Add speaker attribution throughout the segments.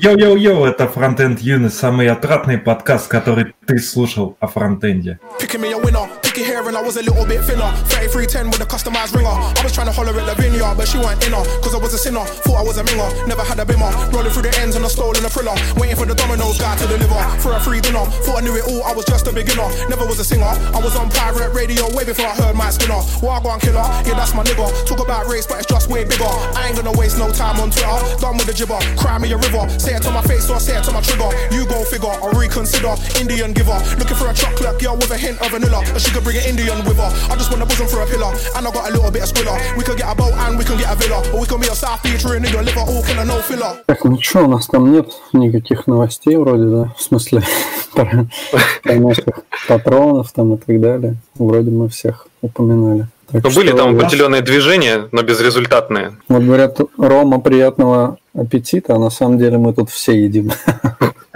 Speaker 1: Йоу-йоу-йоу, это Frontend Юны, самый отратный подкаст, который ты слушал о фронтенде. Picky hair and I was a little bit thinner. 3310 with a customized ringer. I was trying to holler at the vineyard, but she weren't in her. Cause I was a sinner, thought I was a minger. Never had a bimmer. Rolling through the ends and I stole in a thriller. Waiting for the Domino's guy to deliver. For a free dinner. Thought I knew it all, I was just a beginner. Never was a singer. I was on pirate radio way before I heard my skinner. Wagwan killer, yeah, that's my nigga. Talk about race, but it's just way bigger. I ain't gonna waste no time on Twitter. Done with the jibber. Cry me a river. Say it to my face or say it to my trigger. You go figure, or reconsider. Indian giver. Looking for a chocolate girl with a hint of vanilla. And she could bring an Indian with her. I just want a bosom for a pillar, and I got a little bit of squiller. We could get a boat and we can get a villa, or we can be a South featuring in your liver, all killer, no filler. Так, ну что, у нас там нет никаких новостей вроде, да? В смысле, про, про наших патронов там и так далее. Вроде мы всех упоминали.
Speaker 2: Так ну, были там определенные движения, но безрезультатные.
Speaker 1: Вот говорят, Рома, приятного аппетита, а на самом деле мы тут все едим.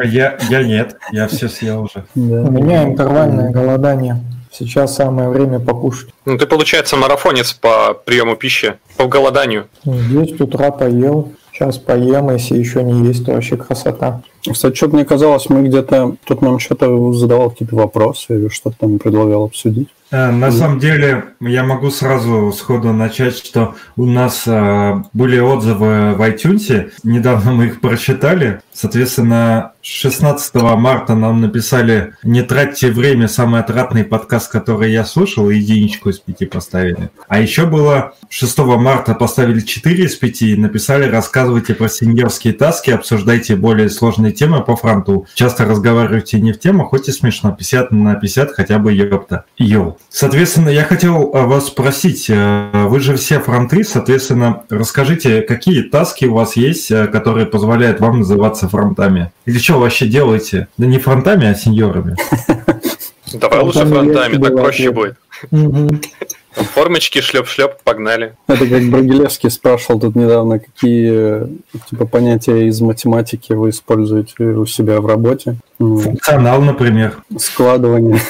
Speaker 1: Я, я нет, я все съел уже.
Speaker 3: Да. У меня интервальное голодание. Сейчас самое время покушать.
Speaker 2: Ну, ты, получается, марафонец по приему пищи, по голоданию.
Speaker 3: 10 утра поел, сейчас поем, если еще не есть, то вообще красота.
Speaker 1: Кстати, что-то мне казалось, мы где-то... Тут нам что-то задавал какие-то вопросы или что-то там предлагал обсудить. Э, на самом деле, я могу сразу сходу начать, что у нас э, были отзывы в iTunes. Недавно мы их прочитали. Соответственно, 16 марта нам написали «Не тратьте время, самый отратный подкаст, который я слушал», и единичку из пяти поставили. А еще было 6 марта поставили 4 из 5 и написали «Рассказывайте про сеньорские таски, обсуждайте более сложные темы по фронту. Часто разговаривайте не в тему, хоть и смешно. 50 на 50 хотя бы ёпта». Йоу. Соответственно, я хотел а, вас спросить, э, вы же все фронты, соответственно, расскажите, какие таски у вас есть, э, которые позволяют вам называться фронтами? Или что вообще делаете? Да не фронтами, а сеньорами.
Speaker 2: Давай лучше фронтами, так проще будет. Формочки, шлеп-шлеп, погнали.
Speaker 1: Это как Брагилевский спрашивал тут недавно, какие типа понятия из математики вы используете у себя в работе. Функционал, например. Складывание,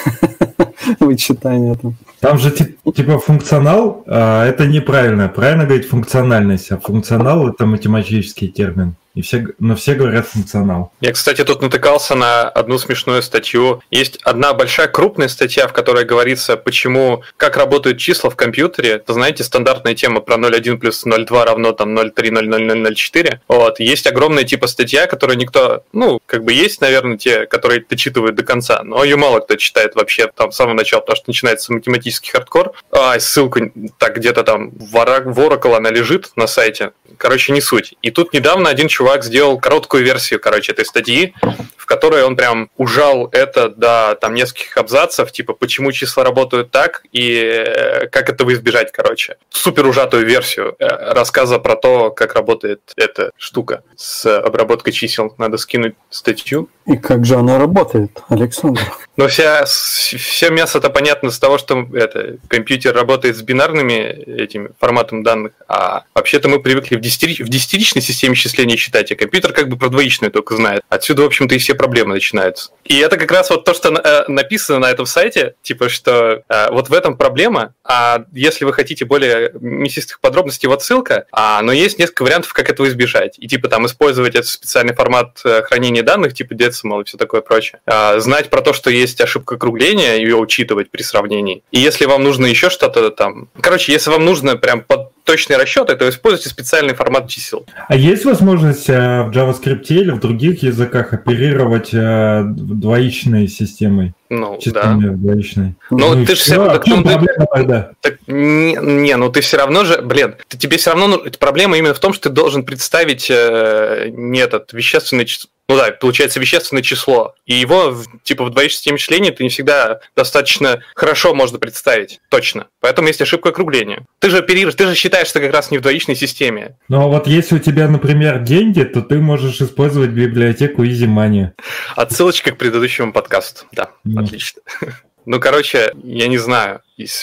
Speaker 1: вычитание там. Там же типа функционал, а это неправильно. Правильно говорить функциональность, а функционал это математический термин. И все, но все говорят функционал.
Speaker 2: Я, кстати, тут натыкался на одну смешную статью. Есть одна большая крупная статья, в которой говорится, почему, как работают числа в компьютере. Это, знаете, стандартная тема про 0,1 плюс 0,2 равно там 0,3, Вот. Есть огромная типа статья, которую никто, ну, как бы есть, наверное, те, которые дочитывают до конца, но ее мало кто читает вообще там с самого начала, потому что начинается математический хардкор. А, ссылка так где-то там в Oracle она лежит на сайте. Короче, не суть. И тут недавно один чувак чувак сделал короткую версию, короче, этой статьи, в которой он прям ужал это до там нескольких абзацев, типа, почему числа работают так и э, как этого избежать, короче. Супер ужатую версию э, рассказа про то, как работает эта штука с обработкой чисел. Надо скинуть статью.
Speaker 1: И как же она работает, Александр?
Speaker 2: Но вся, все мясо-то понятно с того, что это, компьютер работает с бинарными этими форматом данных, а вообще-то мы привыкли в, десятирич, в десятиричной системе счисления считать, а компьютер как бы про двоичную только знает. Отсюда, в общем-то, и все проблемы начинаются. И это как раз вот то, что э, написано на этом сайте, типа, что э, вот в этом проблема, а если вы хотите более мясистых подробностей, вот ссылка, а, но есть несколько вариантов, как этого избежать. И типа там использовать этот специальный формат э, хранения данных, типа decimal и все такое прочее. А, знать про то, что есть ошибка округления, ее учитывать при сравнении. И если вам нужно еще что-то там... Короче, если вам нужно прям под точные расчеты, то используйте специальный формат чисел.
Speaker 1: А есть возможность э, в JavaScript или в других языках оперировать э, двоичной системой?
Speaker 2: Ну, да.
Speaker 1: Двоичной.
Speaker 2: Ну, ну ты же все равно... Так, ну, проблема тогда? Так, не, не, ну ты все равно же... Блин, ты, тебе все равно... Ну, проблема именно в том, что ты должен представить э, не этот вещественный ну да, получается вещественное число. И его, типа, в двоичной системе числения ты не всегда достаточно хорошо можно представить, точно. Поэтому есть ошибка округления. Ты же оперируешь, ты же считаешь, что как раз не в двоичной системе.
Speaker 1: Ну а вот если у тебя, например, деньги, то ты можешь использовать библиотеку EasyMoney.
Speaker 2: Отсылочка к предыдущему подкасту. Да, mm. отлично. Ну, короче, я не знаю.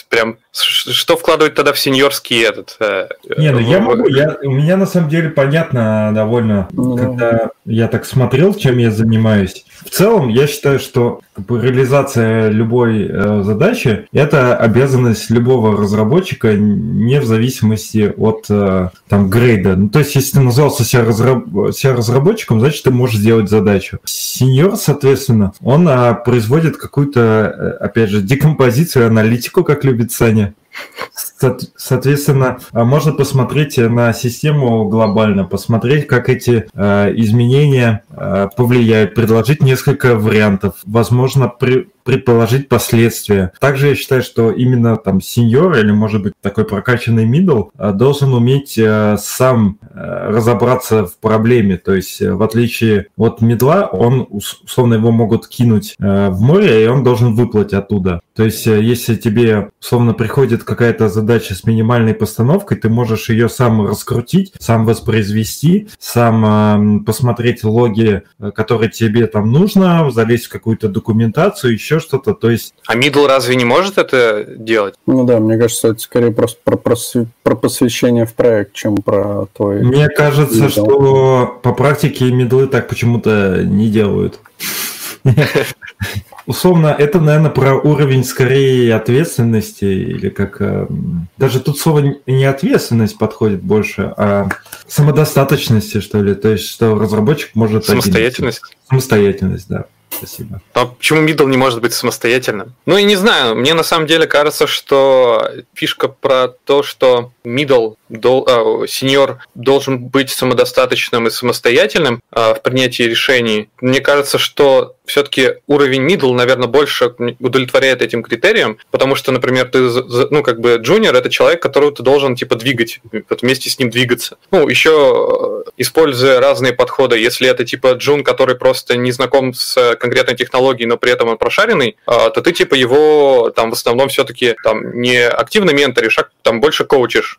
Speaker 2: Прям что вкладывать тогда в сеньорский этот? Э,
Speaker 1: Не, ну я могу, я, у меня на самом деле понятно довольно, ну, когда я так смотрел, чем я занимаюсь. В целом, я считаю, что реализация любой э, задачи – это обязанность любого разработчика, не в зависимости от э, там грейда. Ну, то есть, если ты назвался себя, разраб... себя разработчиком, значит, ты можешь сделать задачу. Сеньор, соответственно, он э, производит какую-то, э, опять же, декомпозицию, аналитику, как любит Саня. Соответственно, а можно посмотреть на систему глобально, посмотреть, как эти э, изменения э, повлияют, предложить несколько вариантов, возможно, при, предположить последствия. Также я считаю, что именно там сеньор или, может быть, такой прокачанный middle э, должен уметь сам разобраться в проблеме. То есть, в отличие от медла, он, условно, его могут кинуть в море, и он должен выплыть оттуда. То есть, если тебе, условно, приходит какая-то задача с минимальной постановкой, ты можешь ее сам раскрутить, сам воспроизвести, сам посмотреть логи, которые тебе там нужно, залезть в какую-то документацию, еще что-то, то есть...
Speaker 2: А middle разве не может это делать?
Speaker 3: Ну да, мне кажется, это скорее просто про, просв... про посвящение в проект, чем про твой...
Speaker 1: Мне кажется, middle. что по практике медлы так почему-то не делают. Условно, это, наверное, про уровень скорее ответственности, или как... Э, даже тут слово не ответственность подходит больше, а самодостаточности, что ли. То есть, что разработчик может...
Speaker 2: Самостоятельность? Один...
Speaker 1: Самостоятельность, да. Спасибо.
Speaker 2: А почему middle не может быть самостоятельным? Ну и не знаю, мне на самом деле кажется, что фишка про то, что middle, дол, э, senior должен быть самодостаточным и самостоятельным э, в принятии решений. Мне кажется, что все-таки уровень middle, наверное, больше удовлетворяет этим критериям, потому что, например, ты, ну, как бы, junior это человек, которого ты должен, типа, двигать, вот вместе с ним двигаться. Ну, еще э, используя разные подходы, если это, типа, джун, который просто не знаком с конкретной технологией, но при этом он прошаренный, э, то ты, типа, его, там, в основном все-таки, там, не активно менторишь, а там больше коучишь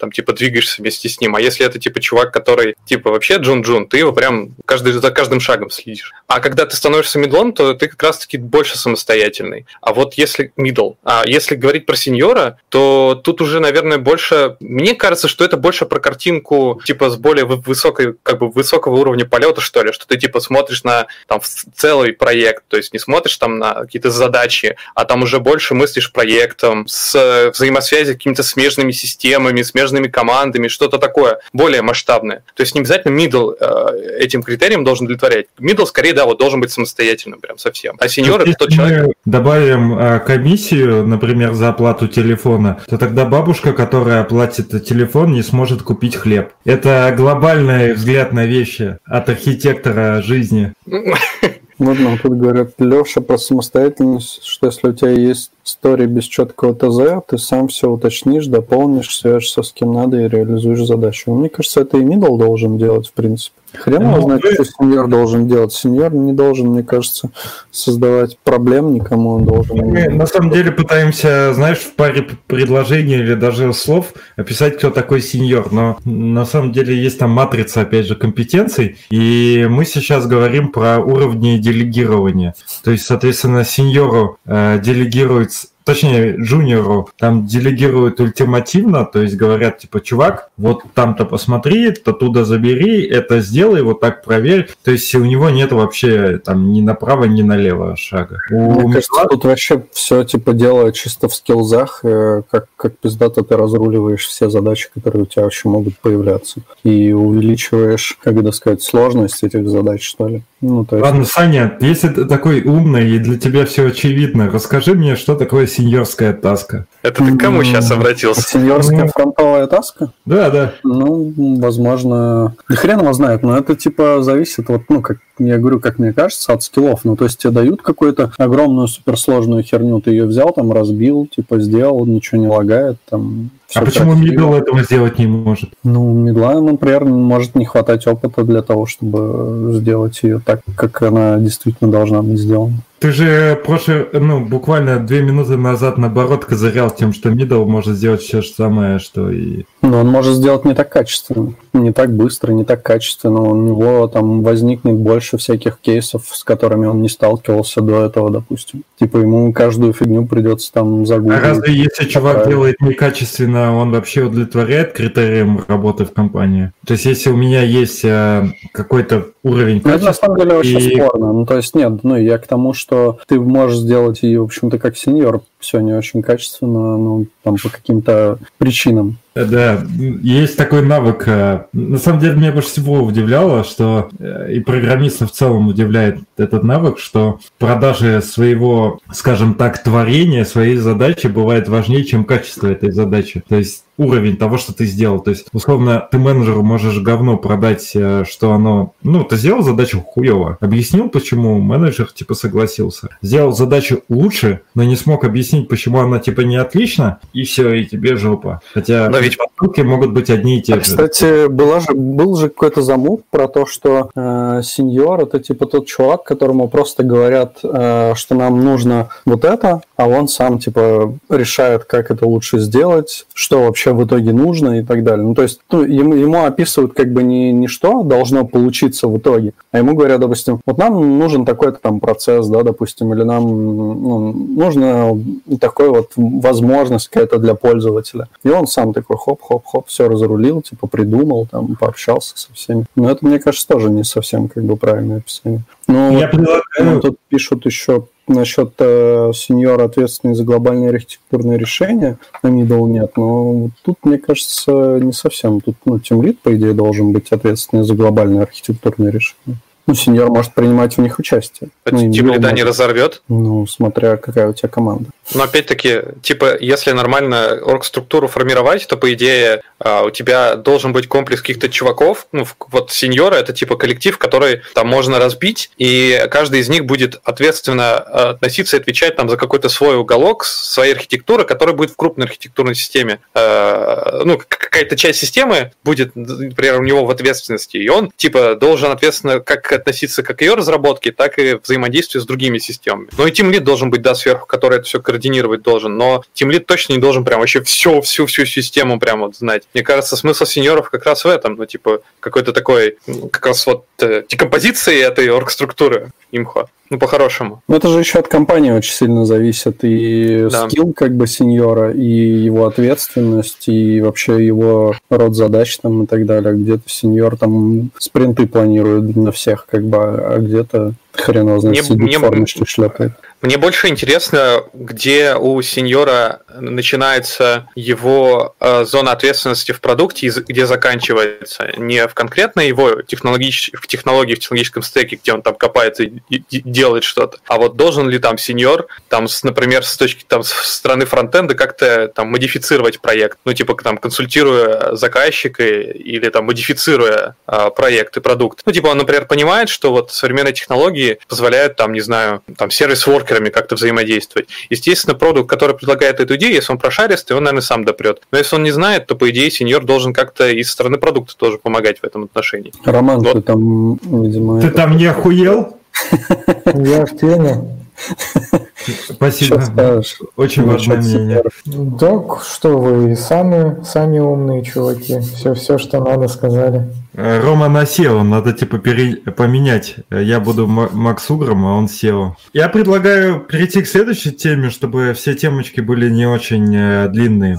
Speaker 2: там, типа, двигаешься вместе с ним. А если это, типа, чувак, который, типа, вообще Джун-Джун, ты его прям каждый, за каждым шагом следишь. А когда ты становишься мидлом, то ты как раз-таки больше самостоятельный. А вот если мидл, а если говорить про сеньора, то тут уже, наверное, больше... Мне кажется, что это больше про картинку, типа, с более высокой, как бы, высокого уровня полета, что ли, что ты, типа, смотришь на, там, целый проект, то есть не смотришь там на какие-то задачи, а там уже больше мыслишь проектом, с взаимосвязи с какими-то смежными системами, смежными смежными командами, что-то такое более масштабное. То есть не обязательно middle э, этим критериям должен удовлетворять. Middle, скорее, да, вот должен быть самостоятельным прям совсем. А сеньор это тот человек...
Speaker 1: Добавим э, комиссию, например, за оплату телефона, то тогда бабушка, которая оплатит телефон, не сможет купить хлеб. Это глобальный взгляд на вещи от архитектора жизни.
Speaker 3: Вот нам тут говорят, Леша, про самостоятельность, что если у тебя есть история без четкого ТЗ, ты сам все уточнишь, дополнишь, свяжешься с кем надо и реализуешь задачу. Мне кажется, это и middle должен делать, в принципе. Хрен его ну, знает, что сеньор должен делать. Сеньор не должен, мне кажется, создавать проблем никому. Он должен...
Speaker 1: Мы на самом деле пытаемся, знаешь, в паре предложений или даже слов описать, кто такой сеньор. Но на самом деле есть там матрица, опять же, компетенций. И мы сейчас говорим про уровни делегирования. То есть, соответственно, сеньору э, делегируется точнее, джуниору там делегируют ультимативно, то есть говорят, типа, чувак, вот там-то посмотри, то туда забери, это сделай, вот так проверь. То есть у него нет вообще там ни направо, ни налево шага.
Speaker 3: У Мне кажется, тут вообще все типа дело чисто в скилзах, э, как, как пиздато ты разруливаешь все задачи, которые у тебя вообще могут появляться. И увеличиваешь, как бы сказать, сложность этих задач, что ли.
Speaker 1: Ну, то есть... Ладно, Саня, если ты такой умный и для тебя все очевидно, расскажи мне, что такое сеньорская таска.
Speaker 2: Это ты к кому сейчас обратился?
Speaker 3: Сеньорская ну... фронтовая таска?
Speaker 1: Да, да.
Speaker 3: Ну, возможно... Да хрен его знает, но это типа зависит, вот, ну, как я говорю, как мне кажется, от скиллов. Ну, то есть тебе дают какую-то огромную суперсложную херню, ты ее взял, там, разбил, типа, сделал, ничего не лагает, там,
Speaker 1: а почему мидл этого сделать не может?
Speaker 3: Ну, мидла, например, может не хватать опыта для того, чтобы сделать ее так, как она действительно должна быть сделана.
Speaker 1: Ты же прошлый, ну, буквально две минуты назад, наоборот, козырял тем, что Мидл может сделать все же самое, что и...
Speaker 3: Но он может сделать не так качественно, не так быстро, не так качественно. У него там возникнет больше всяких кейсов, с которыми он не сталкивался до этого, допустим. Типа ему каждую фигню придется там загуглить. А
Speaker 1: разве если чувак делает некачественно, он вообще удовлетворяет критериям работы в компании? То есть если у меня есть э, какой-то уровень
Speaker 3: качества... Ну, это на самом деле очень и... спорно. Ну, то есть нет, ну, я к тому, что ты можешь сделать ее, в общем-то, как сеньор, все не очень качественно, ну, там, по каким-то причинам.
Speaker 1: Да, есть такой навык. Э, на самом деле, меня больше всего удивляло, что э, и программистов в целом удивляет этот навык, что продажи своего, скажем так, творения, своей задачи бывает важнее, чем качество этой задачи. То есть уровень того, что ты сделал. То есть, условно, ты менеджеру можешь говно продать, э, что оно... Ну, ты сделал задачу хуево. Объяснил, почему менеджер, типа, согласился. Сделал задачу лучше, но не смог объяснить, почему она, типа, не отлично, и все, и тебе жопа. Хотя но ведь поступки могут быть одни и те же.
Speaker 3: Кстати, была же, был же какой-то замут про то, что э, сеньор это типа тот чувак, которому просто говорят, э, что нам нужно вот это, а он сам типа решает, как это лучше сделать, что вообще в итоге нужно и так далее. Ну, то есть ну, ему, ему описывают как бы не, не что должно получиться в итоге, а ему говорят, допустим, вот нам нужен такой-то там процесс, да, допустим, или нам ну, нужно такой вот возможность какая-то для пользователя. И он сам такой хоп-хоп-хоп, все разрулил, типа придумал, там, пообщался со всеми. Но это, мне кажется, тоже не совсем как бы правильное описание. Ну, Я вот, предлагаю... Ну, тут пишут еще насчет э, сеньора ответственный за глобальные архитектурные решения, на middle нет, но тут, мне кажется, не совсем. Тут, ну, тимлит, по идее, должен быть ответственный за глобальные архитектурные решения. Ну, сеньор может принимать в них участие.
Speaker 2: А ну, тем лида не разорвет?
Speaker 3: Ну, смотря какая у тебя команда.
Speaker 2: Но опять-таки, типа, если нормально орг-структуру формировать, то, по идее, а, у тебя должен быть комплекс каких-то чуваков. Ну, вот сеньора это типа коллектив, который там можно разбить, и каждый из них будет ответственно а, относиться и отвечать там за какой-то свой уголок своей архитектуры, который будет в крупной архитектурной системе. А, ну, какая-то часть системы будет, например, у него в ответственности, и он типа должен ответственно как относиться как к ее разработке, так и взаимодействию с другими системами. Ну и Team Lead должен быть, да, сверху, который это все координировать должен, но Team Lead точно не должен прям вообще всю, всю, всю систему прям вот знать. Мне кажется, смысл сеньоров как раз в этом, ну, типа, какой-то такой, как раз вот э, декомпозиции этой орг-структуры имхо. Ну, по-хорошему.
Speaker 3: Ну, это же еще от компании очень сильно зависит. И да. скилл как бы сеньора, и его ответственность, и вообще его род задач там и так далее. Где-то сеньор там спринты планирует на всех, как бы, а где-то хрен знает, сидит в форме, что шлепает.
Speaker 2: Мне больше интересно, где у сеньора начинается его э, зона ответственности в продукте и где заканчивается. Не в конкретно его технологич... в технологии, в технологическом стеке, где он там копается и, и делает что-то. А вот должен ли там сеньор, там, с, например, с точки там, с стороны фронтенда как-то там модифицировать проект, ну, типа там консультируя заказчика или там модифицируя э, проект и продукт. Ну, типа он, например, понимает, что вот современные технологии позволяют там, не знаю, там сервис-ворк воркерами как-то взаимодействовать. Естественно, продукт, который предлагает эту идею, если он прошаристый, он, наверное, сам допрет. Но если он не знает, то, по идее, сеньор должен как-то и со стороны продукта тоже помогать в этом отношении.
Speaker 3: Роман, вот. ты там, видимо...
Speaker 1: Ты это... там не охуел?
Speaker 4: Я в теме.
Speaker 1: Спасибо. Очень важное мнение.
Speaker 4: Так, что вы сами, сами умные чуваки. Все, все, что надо, сказали.
Speaker 1: Э, Рома на SEO, надо типа пере... поменять. Я буду Макс Угром, а он SEO. Я предлагаю перейти к следующей теме, чтобы все темочки были не очень э, длинные.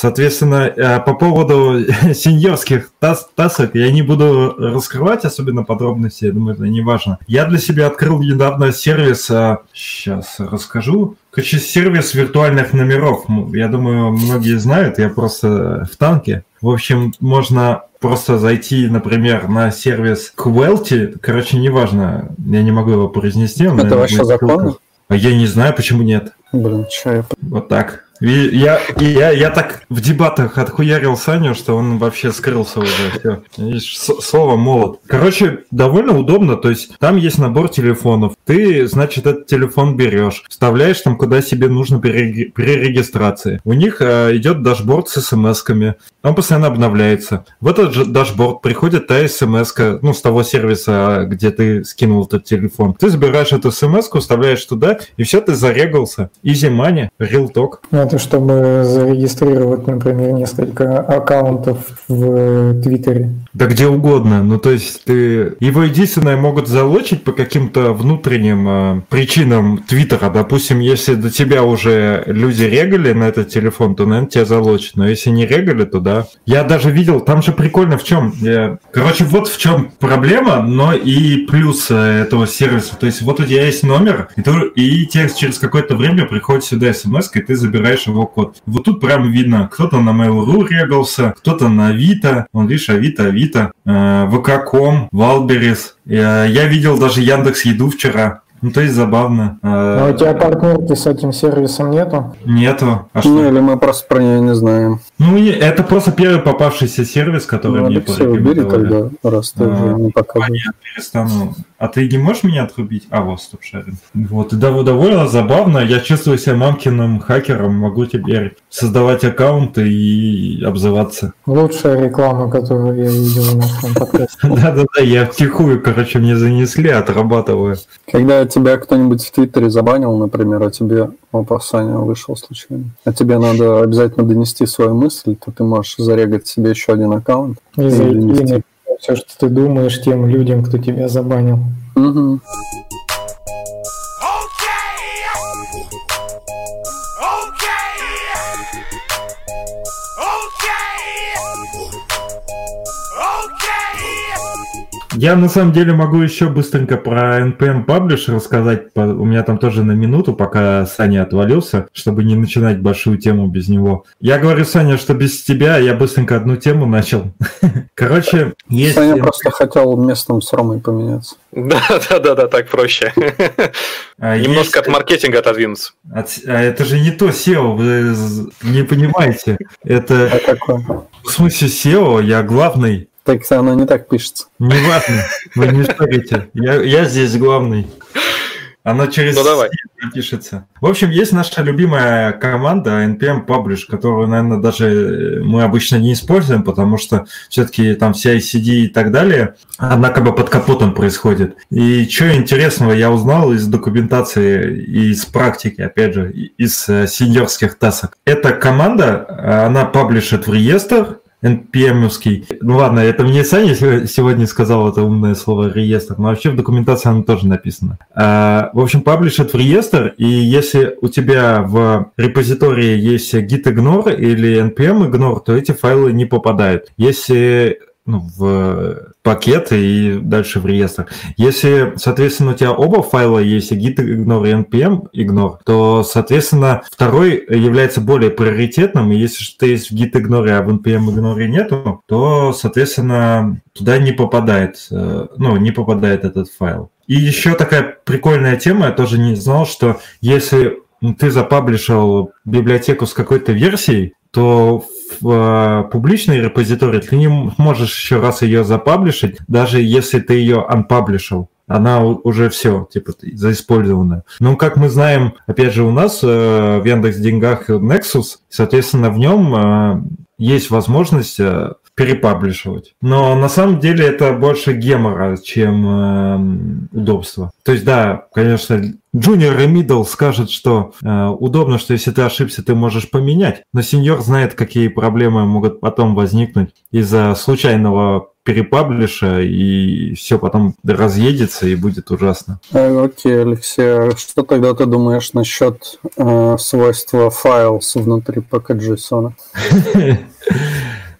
Speaker 1: Соответственно, э, по поводу сеньорских тас тасок я не буду раскрывать особенно подробности, я думаю, это не важно. Я для себя открыл недавно сервис, сейчас расскажу, Короче, сервис виртуальных номеров. Я думаю, многие знают, я просто в танке. В общем, можно просто зайти, например, на сервис Quality. Короче, неважно, я не могу его произнести.
Speaker 3: Это вообще законно?
Speaker 1: А я не знаю, почему нет.
Speaker 3: Блин, что я...
Speaker 1: Вот так. Я, я, я так в дебатах отхуярил Саню, что он вообще скрылся уже. Все. Слово молот. Короче, довольно удобно. То есть там есть набор телефонов. Ты, значит, этот телефон берешь, вставляешь там, куда себе нужно при, регистрации. У них э, идет дашборд с смс-ками. Он постоянно обновляется. В этот же дашборд приходит та смс ну, с того сервиса, где ты скинул этот телефон. Ты забираешь эту смс вставляешь туда, и все, ты зарегался. Easy money, talk.
Speaker 4: Это чтобы зарегистрировать, например, несколько аккаунтов в Твиттере.
Speaker 1: Да где угодно. Ну, то есть ты... Его единственное могут залочить по каким-то внутренним э, причинам Твиттера. Допустим, если до тебя уже люди регали на этот телефон, то, наверное, тебя залочат. Но если не регали, то да. Я даже видел, там же прикольно в чем. Я... Короче, вот в чем проблема, но и плюс э, этого сервиса. То есть вот у тебя есть номер, и, ты, и тебе через какое-то время приходит сюда смс, и ты забираешь его код. Вот тут прям видно, кто-то на Mail.ru регался, кто-то на Авито, он, видишь, Авито, Авито, э, ВК.ком, Валберис. Я, я видел даже Яндекс Еду вчера. Ну, то есть забавно.
Speaker 4: А у тебя партнерки с этим сервисом нету?
Speaker 1: Нету.
Speaker 3: А что? Ну, или мы просто про нее не знаем.
Speaker 1: Ну, это просто первый попавшийся сервис, который ну, мне
Speaker 3: все, убери тогда, раз ты а, уже не показываешь.
Speaker 1: Перестану. А ты не можешь меня отрубить? А, вот, стоп шарин. Вот, и довольно забавно. Я чувствую себя мамкиным хакером. Могу теперь создавать аккаунты и обзываться.
Speaker 4: Лучшая реклама, которую я видел на нашем подкасте.
Speaker 1: Да-да-да, я втихую, короче, мне занесли, отрабатываю.
Speaker 3: Когда тебя кто-нибудь в Твиттере забанил, например, а тебе вопрос Саня вышел случайно, а тебе надо обязательно донести свою мысль, то ты можешь зарегать себе еще один аккаунт.
Speaker 4: И, и зайти все, что ты думаешь тем людям, кто тебя забанил. Угу.
Speaker 1: Я на самом деле могу еще быстренько про NPM Publish рассказать. У меня там тоже на минуту, пока Саня отвалился, чтобы не начинать большую тему без него. Я говорю, Саня, что без тебя я быстренько одну тему начал. Короче, есть...
Speaker 3: Саня просто хотел местом с Ромой поменяться.
Speaker 2: Да, да, да, да, так проще. А Немножко от маркетинга отодвинуться.
Speaker 1: А это же не то SEO, вы не понимаете. Это... А В смысле SEO, я главный
Speaker 3: так оно не так пишется.
Speaker 1: Не важно, вы не спорите. Я, я здесь главный. Оно через ну, давай. пишется. В общем, есть наша любимая команда NPM Publish, которую, наверное, даже мы обычно не используем, потому что все-таки там вся ICD и так далее, она как бы под капотом происходит. И что интересного я узнал из документации и из практики, опять же, из э, сеньорских тасок. Эта команда, она паблишит в реестр, NPM-овский. Ну ладно, это мне Саня сегодня сказал это умное слово реестр, но вообще в документации оно тоже написано. А, в общем, паблишит в реестр, и если у тебя в репозитории есть git-ignore или npm-ignore, то эти файлы не попадают. Если ну, в пакет и дальше в реестр. Если, соответственно, у тебя оба файла есть, git ignore и npm ignore, то, соответственно, второй является более приоритетным, и если что есть в git ignore, а в npm ignore нету, то, соответственно, туда не попадает, э, ну, не попадает этот файл. И еще такая прикольная тема, я тоже не знал, что если ты запаблишил библиотеку с какой-то версией, то в э, публичной репозитории ты не можешь еще раз ее запаблишить, даже если ты ее unpublishил она уже все, типа, заиспользована. Но, как мы знаем, опять же, у нас э, в Яндекс Деньгах Nexus, соответственно, в нем э, есть возможность э, перепаблишивать. Но на самом деле это больше гемора, чем э, удобство. То есть, да, конечно, Junior и Middle скажут, что э, удобно, что если ты ошибся, ты можешь поменять, но сеньор знает, какие проблемы могут потом возникнуть из-за случайного перепаблиша, и все потом разъедется, и будет ужасно.
Speaker 3: Э, окей, Алексей, а что тогда ты думаешь насчет э, свойства files внутри package.json?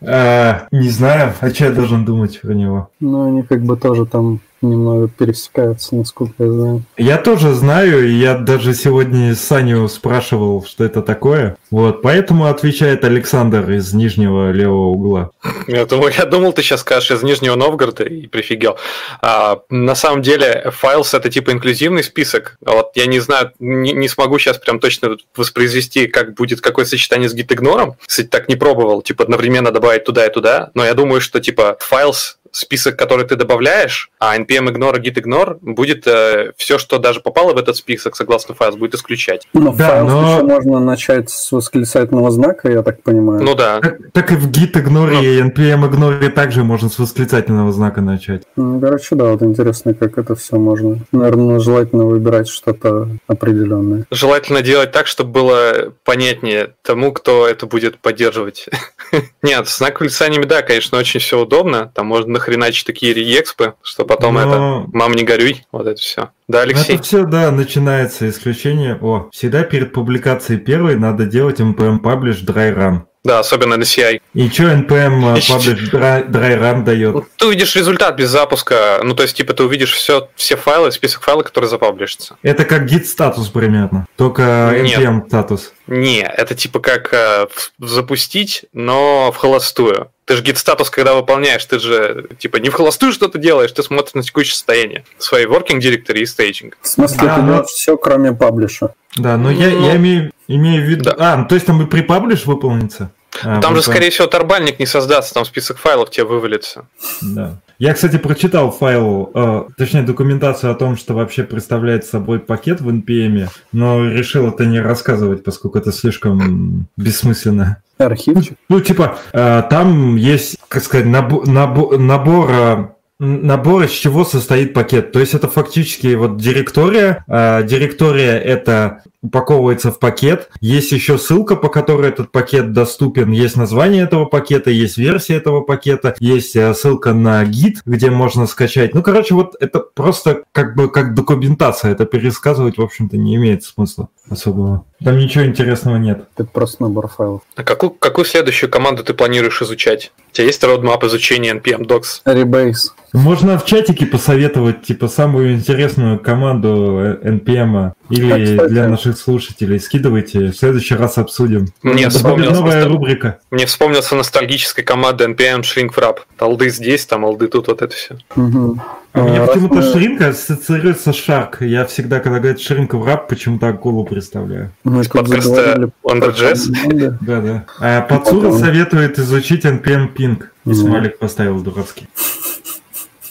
Speaker 1: Э, не знаю, а что я должен думать про него?
Speaker 3: Ну, они как бы тоже там немного пересекаются, насколько я знаю.
Speaker 1: Я тоже знаю, и я даже сегодня Саню спрашивал, что это такое. Вот, поэтому отвечает Александр из нижнего левого угла.
Speaker 2: Я думал, я думал, ты сейчас скажешь из Нижнего Новгорода и прифигел. А, на самом деле, Files это типа инклюзивный список. Вот я не знаю, не, не смогу сейчас прям точно воспроизвести, как будет какое сочетание с gitignore. Кстати, так не пробовал, типа одновременно добавить туда и туда. Но я думаю, что типа Files список, который ты добавляешь, а npm ignore git ignore будет э, все, что даже попало в этот список, согласно файлу, будет исключать.
Speaker 3: Но да, файл но... еще можно начать с восклицательного знака, я так понимаю.
Speaker 2: Ну да.
Speaker 1: Так, так и в git ignore но... и npm ignore также можно с восклицательного знака начать.
Speaker 3: Ну, короче, да, вот интересно, как это все можно. Наверное, желательно выбирать что-то определенное.
Speaker 2: Желательно делать так, чтобы было понятнее тому, кто это будет поддерживать. Нет, с знак восклицаниями, да, конечно, очень все удобно. Там можно нахреначить такие реекспы, что потом Но... это «мам, не горюй», вот это все. Да, Алексей?
Speaker 1: Это все, да, начинается исключение. О, всегда перед публикацией первой надо делать npm publish dry run.
Speaker 2: Да, особенно на CI.
Speaker 1: И что npm publish dry, run дает? Ну,
Speaker 2: ты увидишь результат без запуска. Ну, то есть, типа, ты увидишь все, все файлы, список файлов, которые запаблишатся.
Speaker 1: Это как git статус примерно, только npm статус.
Speaker 2: Не, это типа как э, запустить, но в холостую. Ты же гид-статус, когда выполняешь, ты же типа не в холостую что-то делаешь, ты смотришь на текущее состояние. Свои working directory и стейджинг.
Speaker 3: В смысле, да, ты но... все, кроме паблиша.
Speaker 1: Да, но ну, я, я имею, имею в виду... Да. А, ну, то есть там и при паблиш выполнится?
Speaker 2: А, там же, скорее всего, тарбальник не создастся, там список файлов тебе вывалится.
Speaker 1: Да. Я, кстати, прочитал файл, э, точнее, документацию о том, что вообще представляет собой пакет в NPM, но решил это не рассказывать, поскольку это слишком бессмысленно.
Speaker 3: Архивчик?
Speaker 1: Ну, типа, э, там есть, как сказать, набор, набор, набор набор, из чего состоит пакет. То есть это фактически вот директория. А директория это упаковывается в пакет. Есть еще ссылка, по которой этот пакет доступен. Есть название этого пакета, есть версия этого пакета, есть э, ссылка на гид, где можно скачать. Ну, короче, вот это просто как бы как документация. Это пересказывать, в общем-то, не имеет смысла особого. Там ничего интересного нет.
Speaker 3: Это просто набор файлов.
Speaker 2: А какую, какую следующую команду ты планируешь изучать? У тебя есть roadmap изучения NPM Docs?
Speaker 3: Rebase.
Speaker 1: Можно в чатике посоветовать, типа, самую интересную команду NPM или а, для наших слушателей. Скидывайте, в следующий раз обсудим.
Speaker 2: Мне вспомнилась
Speaker 1: новая носталь... рубрика.
Speaker 2: Мне вспомнился ностальгическая команда NPM Shrink Wrap. Алды здесь, там алды тут, вот это все.
Speaker 1: Угу. А у меня почему-то мы... шринка ассоциируется шарк. Я всегда, когда говорят шринка в раб, почему-то акулу представляю.
Speaker 2: Мы подкаста Underjazz?
Speaker 1: Да, да. А Пацура советует изучить NPM Ping. И смайлик поставил дурацкий.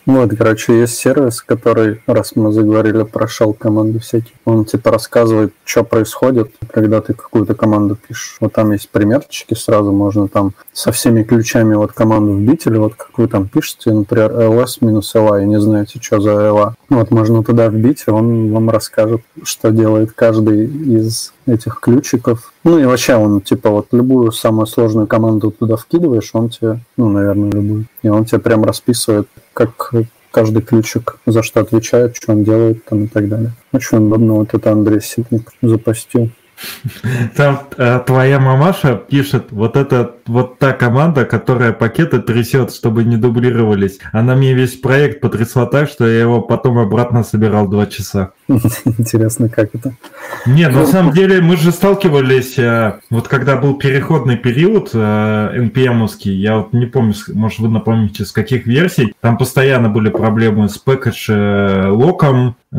Speaker 3: Вот, короче, есть сервис, который, раз мы заговорили про шел команды всякие, он типа рассказывает, что происходит, когда ты какую-то команду пишешь. Вот там есть примерчики, сразу можно там со всеми ключами вот команду вбить, или вот как вы там пишете, например, ls минус la, и не знаете, что за la. Вот можно туда вбить, и он вам расскажет, что делает каждый из этих ключиков. Ну и вообще он, типа, вот любую самую сложную команду туда вкидываешь, он тебе, ну, наверное, любую, и он тебе прям расписывает, как каждый ключик за что отвечает, что он делает там и так далее. Очень удобно. Вот это Андрей Ситник запостил.
Speaker 1: Там э, твоя мамаша пишет, вот это вот та команда, которая пакеты трясет, чтобы не дублировались. Она мне весь проект потрясла так, что я его потом обратно собирал два часа.
Speaker 3: Интересно, как это?
Speaker 1: Не, на самом деле мы же сталкивались, э, вот когда был переходный период э, NPM-овский, я вот не помню, может вы напомните, с каких версий, там постоянно были проблемы с пэкэдж э, локом, э,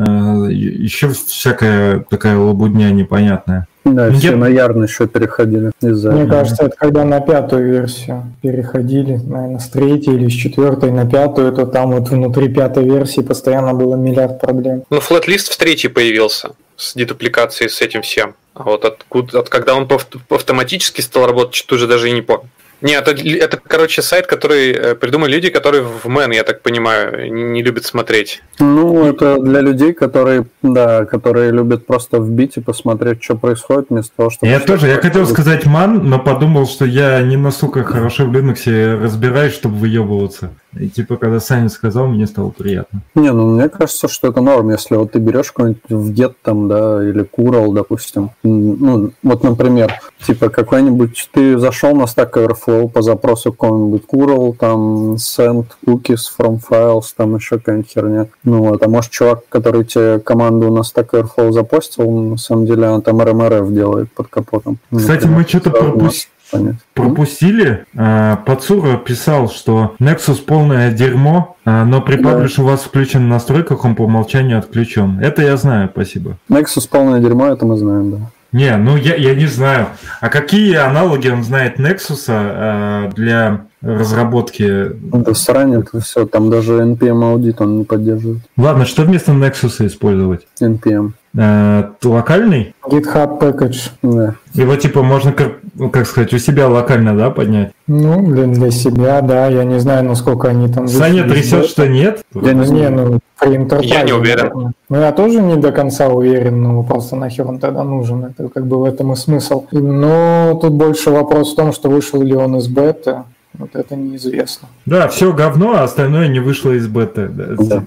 Speaker 1: еще всякая такая лабудня непонятная.
Speaker 3: Да, ну, все я... на Ярн еще переходили из-за...
Speaker 4: Мне кажется, это когда на пятую версию переходили, наверное, с третьей или с четвертой на пятую, то там вот внутри пятой версии постоянно было миллиард проблем.
Speaker 2: Ну, флетлист в третьей появился с детупликацией, с этим всем. А вот откуда, от когда он автоматически стал работать, тут уже даже и не помню. Нет, это, это, короче, сайт, который э, придумали люди, которые в Мэн, я так понимаю, не, не любят смотреть.
Speaker 3: Ну, это для людей, которые, да, которые любят просто вбить и посмотреть, что происходит, вместо того, чтобы...
Speaker 1: Я тоже, я хотел сказать Ман, но подумал, что я не настолько хорошо в Linux разбираюсь, чтобы выебываться. И типа, когда Саня сказал, мне стало приятно.
Speaker 3: Не, ну мне кажется, что это норм, если вот ты берешь какой-нибудь в get там, да, или Curl, допустим. Ну, вот, например, типа какой-нибудь, ты зашел на Stack Overflow по запросу какого-нибудь Curl, там, send cookies from files, там еще какая-нибудь херня. Ну вот, а может чувак, который тебе команду на Stack Overflow запостил, на самом деле он там RMRF делает под капотом.
Speaker 1: Кстати, мы что-то пропустили понять. Пропустили. А, Пацура писал, что Nexus полное дерьмо, а, но при да. у вас включен в настройках, он по умолчанию отключен. Это я знаю, спасибо.
Speaker 3: Nexus полное дерьмо, это мы знаем, да.
Speaker 1: Не, ну я, я не знаю. А какие аналоги он знает Nexus э, для разработки?
Speaker 3: Да срань это все, там даже NPM аудит он не поддерживает.
Speaker 1: Ладно, что вместо Nexus использовать?
Speaker 3: NPM.
Speaker 1: Э, локальный?
Speaker 4: GitHub package.
Speaker 3: Да.
Speaker 1: Его типа можно, как, ну, как сказать, у себя локально, да, поднять?
Speaker 4: Ну, для, для себя, да. Я не знаю, насколько они там...
Speaker 1: Саня трясет, что нет?
Speaker 4: Я не знаю, ну,
Speaker 2: при Я не уверен.
Speaker 4: Ну, я тоже не до конца уверен, но просто нахер он тогда нужен. Это как бы в этом и смысл. Но тут больше вопрос в том, что вышел ли он из бета. Вот это неизвестно.
Speaker 1: Да, все говно, а остальное не вышло из бета. Да. да.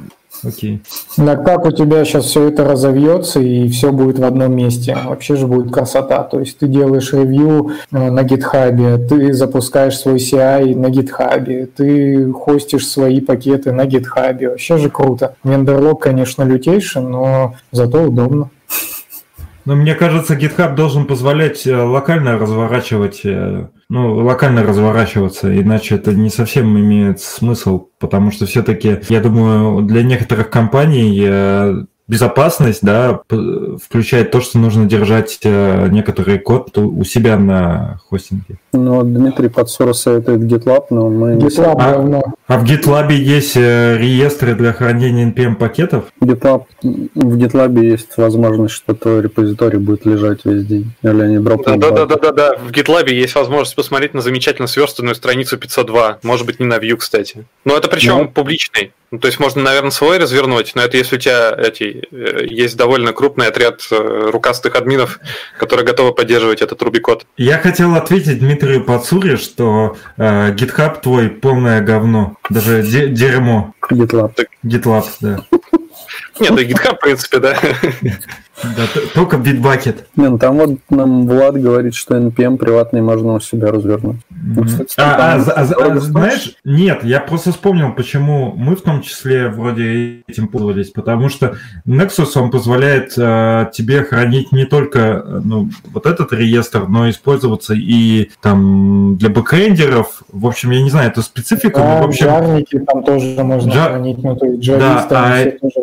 Speaker 1: Окей.
Speaker 4: Да как у тебя сейчас все это разовьется и все будет в одном месте? Вообще же будет красота. То есть ты делаешь ревью э, на гитхабе, ты запускаешь свой CI на гитхабе, ты хостишь свои пакеты на гитхабе. Вообще же круто. Вендерлог, конечно, лютейший, но зато удобно.
Speaker 1: Но мне кажется, GitHub должен позволять э, локально разворачивать, э, ну, локально разворачиваться, иначе это не совсем имеет смысл, потому что все-таки, я думаю, для некоторых компаний э, безопасность, да, включает то, что нужно держать э, некоторый код у себя на хостинге.
Speaker 3: Ну, Дмитрий Подсора советует GitLab, но мы...
Speaker 1: GitLab, а, но... а в GitLab есть э, реестры для хранения NPM пакетов?
Speaker 3: GitLab, в GitLab есть возможность, что твой репозиторий будет лежать весь день. Или они
Speaker 2: дропнут. Да, да, да, да, да. В GitLab есть возможность посмотреть на замечательно сверстанную страницу 502. Может быть, не на Vue, кстати. Но это причем да. публичный. Ну, то есть можно, наверное, свой развернуть, но это если у тебя эти, э, есть довольно крупный отряд э, рукастых админов, которые готовы поддерживать этот Рубикод.
Speaker 1: Я хотел ответить Дмитрию Пацуре, что э, GitHub твой полное говно, даже де- дерьмо.
Speaker 3: GitLab.
Speaker 1: GitLab, да.
Speaker 2: Нет, да GitHub, в принципе, да.
Speaker 1: Да, только Bitbucket.
Speaker 3: Не, ну там вот нам Влад говорит, что NPM приватный можно у себя развернуть.
Speaker 1: Ну, кстати, а, а, а, а знаешь, нет, я просто вспомнил, почему мы в том числе вроде этим пользовались, потому что Nexus, он позволяет а, тебе хранить не только ну, вот этот реестр, но использоваться и там для бэкэндеров, в общем, я не знаю, это специфика,
Speaker 4: да,
Speaker 1: но в общем...
Speaker 4: Там тоже можно Жар... хранить, ну то есть
Speaker 1: да, а... тоже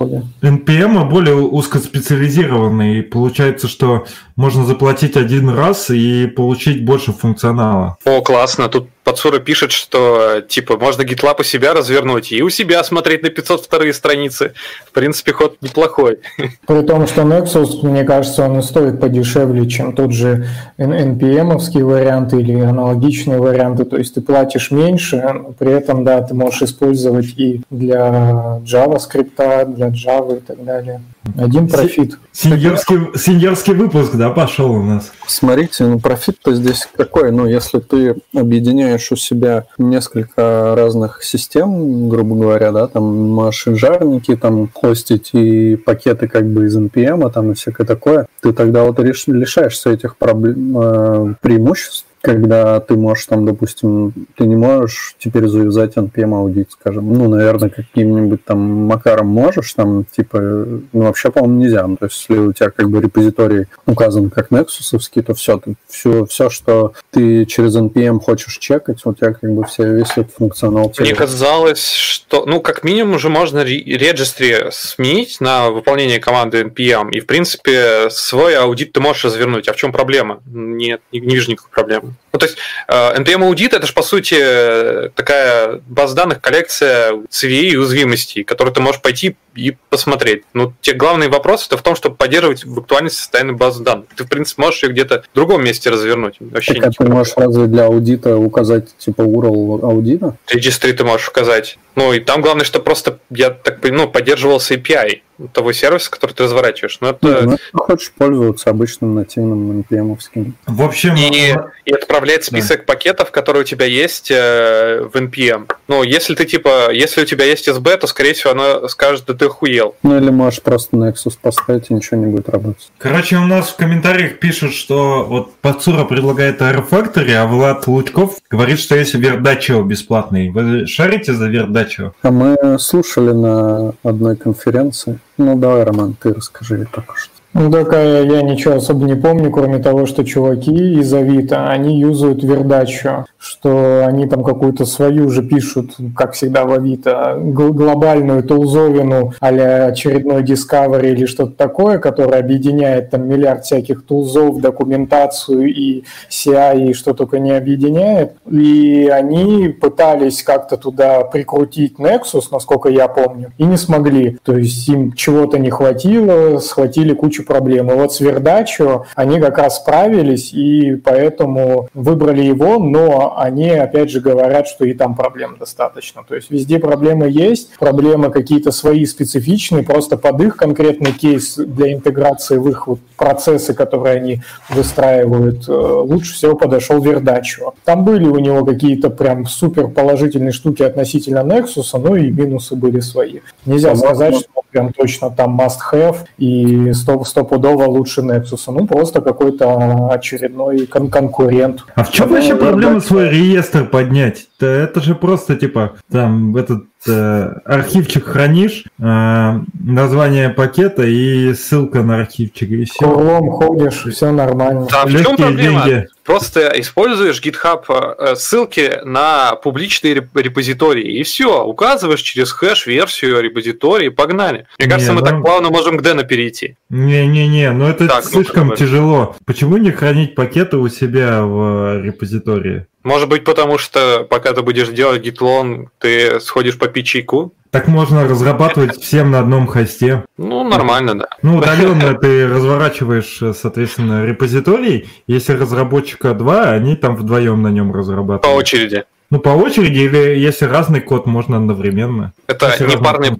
Speaker 1: подходе. NPM более узкоспециализированный, получается, что можно заплатить один раз и получить больше функционала.
Speaker 2: О, классно. Тут Подсура пишет, что типа можно GitLab у себя развернуть и у себя смотреть на 502 страницы. В принципе, ход неплохой.
Speaker 4: При том, что Nexus, мне кажется, он и стоит подешевле, чем тот же NPM-овский вариант или аналогичные варианты. То есть ты платишь меньше, при этом, да, ты можешь использовать и для JavaScript, для Java и так далее. Один профит.
Speaker 1: Сеньорский, сеньорский выпуск, да, пошел у нас.
Speaker 3: Смотрите, ну профит-то здесь какой? Ну, если ты объединяешь у себя несколько разных систем, грубо говоря, да, там машинжарники, там хостить и пакеты как бы из NPM, а там и всякое такое, ты тогда вот лишаешься этих проблем, э, преимуществ, когда ты можешь там, допустим, ты не можешь теперь завязать NPM аудит, скажем, ну, наверное, каким-нибудь там макаром можешь, там, типа, ну, вообще, по-моему, нельзя. Ну, то есть, если у тебя как бы репозиторий указан как Nexus, то все, ты, все, все, что ты через NPM хочешь чекать, у тебя как бы все, весь этот функционал.
Speaker 2: Мне казалось, что, ну, как минимум уже можно регистри сменить на выполнение команды NPM, и, в принципе, свой аудит ты можешь развернуть. А в чем проблема? Нет, не, не вижу никакой проблемы. Ну, то есть э, NPM аудит это же по сути такая база данных, коллекция CVE и уязвимостей, которую ты можешь пойти и посмотреть. Ну, те главный вопрос это в том, чтобы поддерживать в актуальности состояние базы данных. Ты, в принципе, можешь ее где-то в другом месте развернуть.
Speaker 3: Вообще так, а ты можешь разве для аудита указать типа URL аудита?
Speaker 2: Registry ты можешь указать. Ну, и там главное, что просто, я так понимаю, ну, поддерживался API. Того сервиса, который ты разворачиваешь. Но это...
Speaker 3: Ну, ты хочешь пользоваться обычным нативным NPM-овским.
Speaker 2: В общем... И, и отправлять список да. пакетов, которые у тебя есть э, в NPM. Ну, если ты типа, если у тебя есть SB, то, скорее всего, оно скажет, да ты охуел.
Speaker 3: Ну, или можешь просто Nexus поставить, и ничего не будет работать.
Speaker 1: Короче, у нас в комментариях пишут, что вот Пацура предлагает R-Factory, а Влад Лучков говорит, что есть Вердачо бесплатный. Вы шарите за Вердачо?
Speaker 3: А мы слушали на одной конференции. Ну давай, Роман, ты расскажи только что.
Speaker 4: Ну, такая я ничего особо не помню, кроме того, что чуваки из Авито, они юзают вердачу, что они там какую-то свою же пишут, как всегда в Авито, глобальную тулзовину а очередной Discovery или что-то такое, которое объединяет там миллиард всяких тулзов, документацию и CI, и что только не объединяет. И они пытались как-то туда прикрутить Nexus, насколько я помню, и не смогли. То есть им чего-то не хватило, схватили кучу проблем. И вот с Вердачо они как раз справились, и поэтому выбрали его, но они, опять же, говорят, что и там проблем достаточно. То есть везде проблемы есть, проблемы какие-то свои специфичные, просто под их конкретный кейс для интеграции в их вот процессы, которые они выстраивают, э, лучше всего подошел Вердачо. Там были у него какие-то прям супер положительные штуки относительно Nexus, но и минусы были свои. Нельзя сказать, что прям точно там must-have и стопудово лучше Nexus. Ну, просто какой-то очередной кон конкурент.
Speaker 1: А в чем вообще проблема свой реестр поднять? Это же просто, типа, там, этот архивчик хранишь, э, название пакета и ссылка на архивчик, и все.
Speaker 4: Курлом ходишь, все нормально.
Speaker 2: Да, в чем проблема? Деньги. Просто используешь GitHub э, ссылки на публичные репозитории, и все, указываешь через хэш версию репозитории, погнали. Мне не, кажется, мы ну... так плавно можем к Дэна перейти.
Speaker 1: Не-не-не, но это так, слишком ну, тяжело. Почему не хранить пакеты у себя в репозитории?
Speaker 2: Может быть, потому что пока ты будешь делать гитлон, ты сходишь по пичику?
Speaker 1: Так можно разрабатывать всем на одном хосте.
Speaker 2: Ну, нормально, да.
Speaker 1: Ну, удаленно ты разворачиваешь, соответственно, репозиторий. Если разработчика два, они там вдвоем на нем разрабатывают.
Speaker 2: По очереди.
Speaker 1: Ну, по очереди, или если разный код, можно одновременно.
Speaker 2: Это непарный,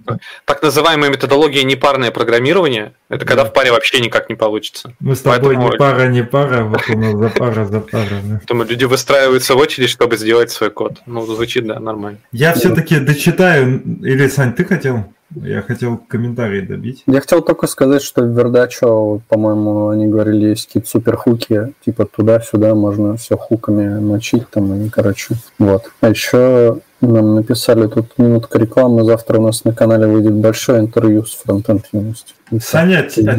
Speaker 2: так называемая методология непарное программирование. Это когда в паре вообще никак не получится.
Speaker 1: Мы с тобой Поэтому... не пара, не пара, вот у нас за пара, за пара.
Speaker 2: Поэтому люди выстраиваются в очередь, чтобы сделать свой код. Ну, звучит, да, нормально.
Speaker 1: Я все-таки дочитаю. Или, Сань, ты хотел? Я хотел комментарий добить.
Speaker 3: Я хотел только сказать, что в Вердачо, по-моему, они говорили, есть какие-то суперхуки, типа туда-сюда можно все хуками мочить там, и, короче, вот. А еще нам написали тут минутка рекламы, завтра у нас на канале выйдет большое интервью с фронтенд юностью.
Speaker 1: Саня, а тебя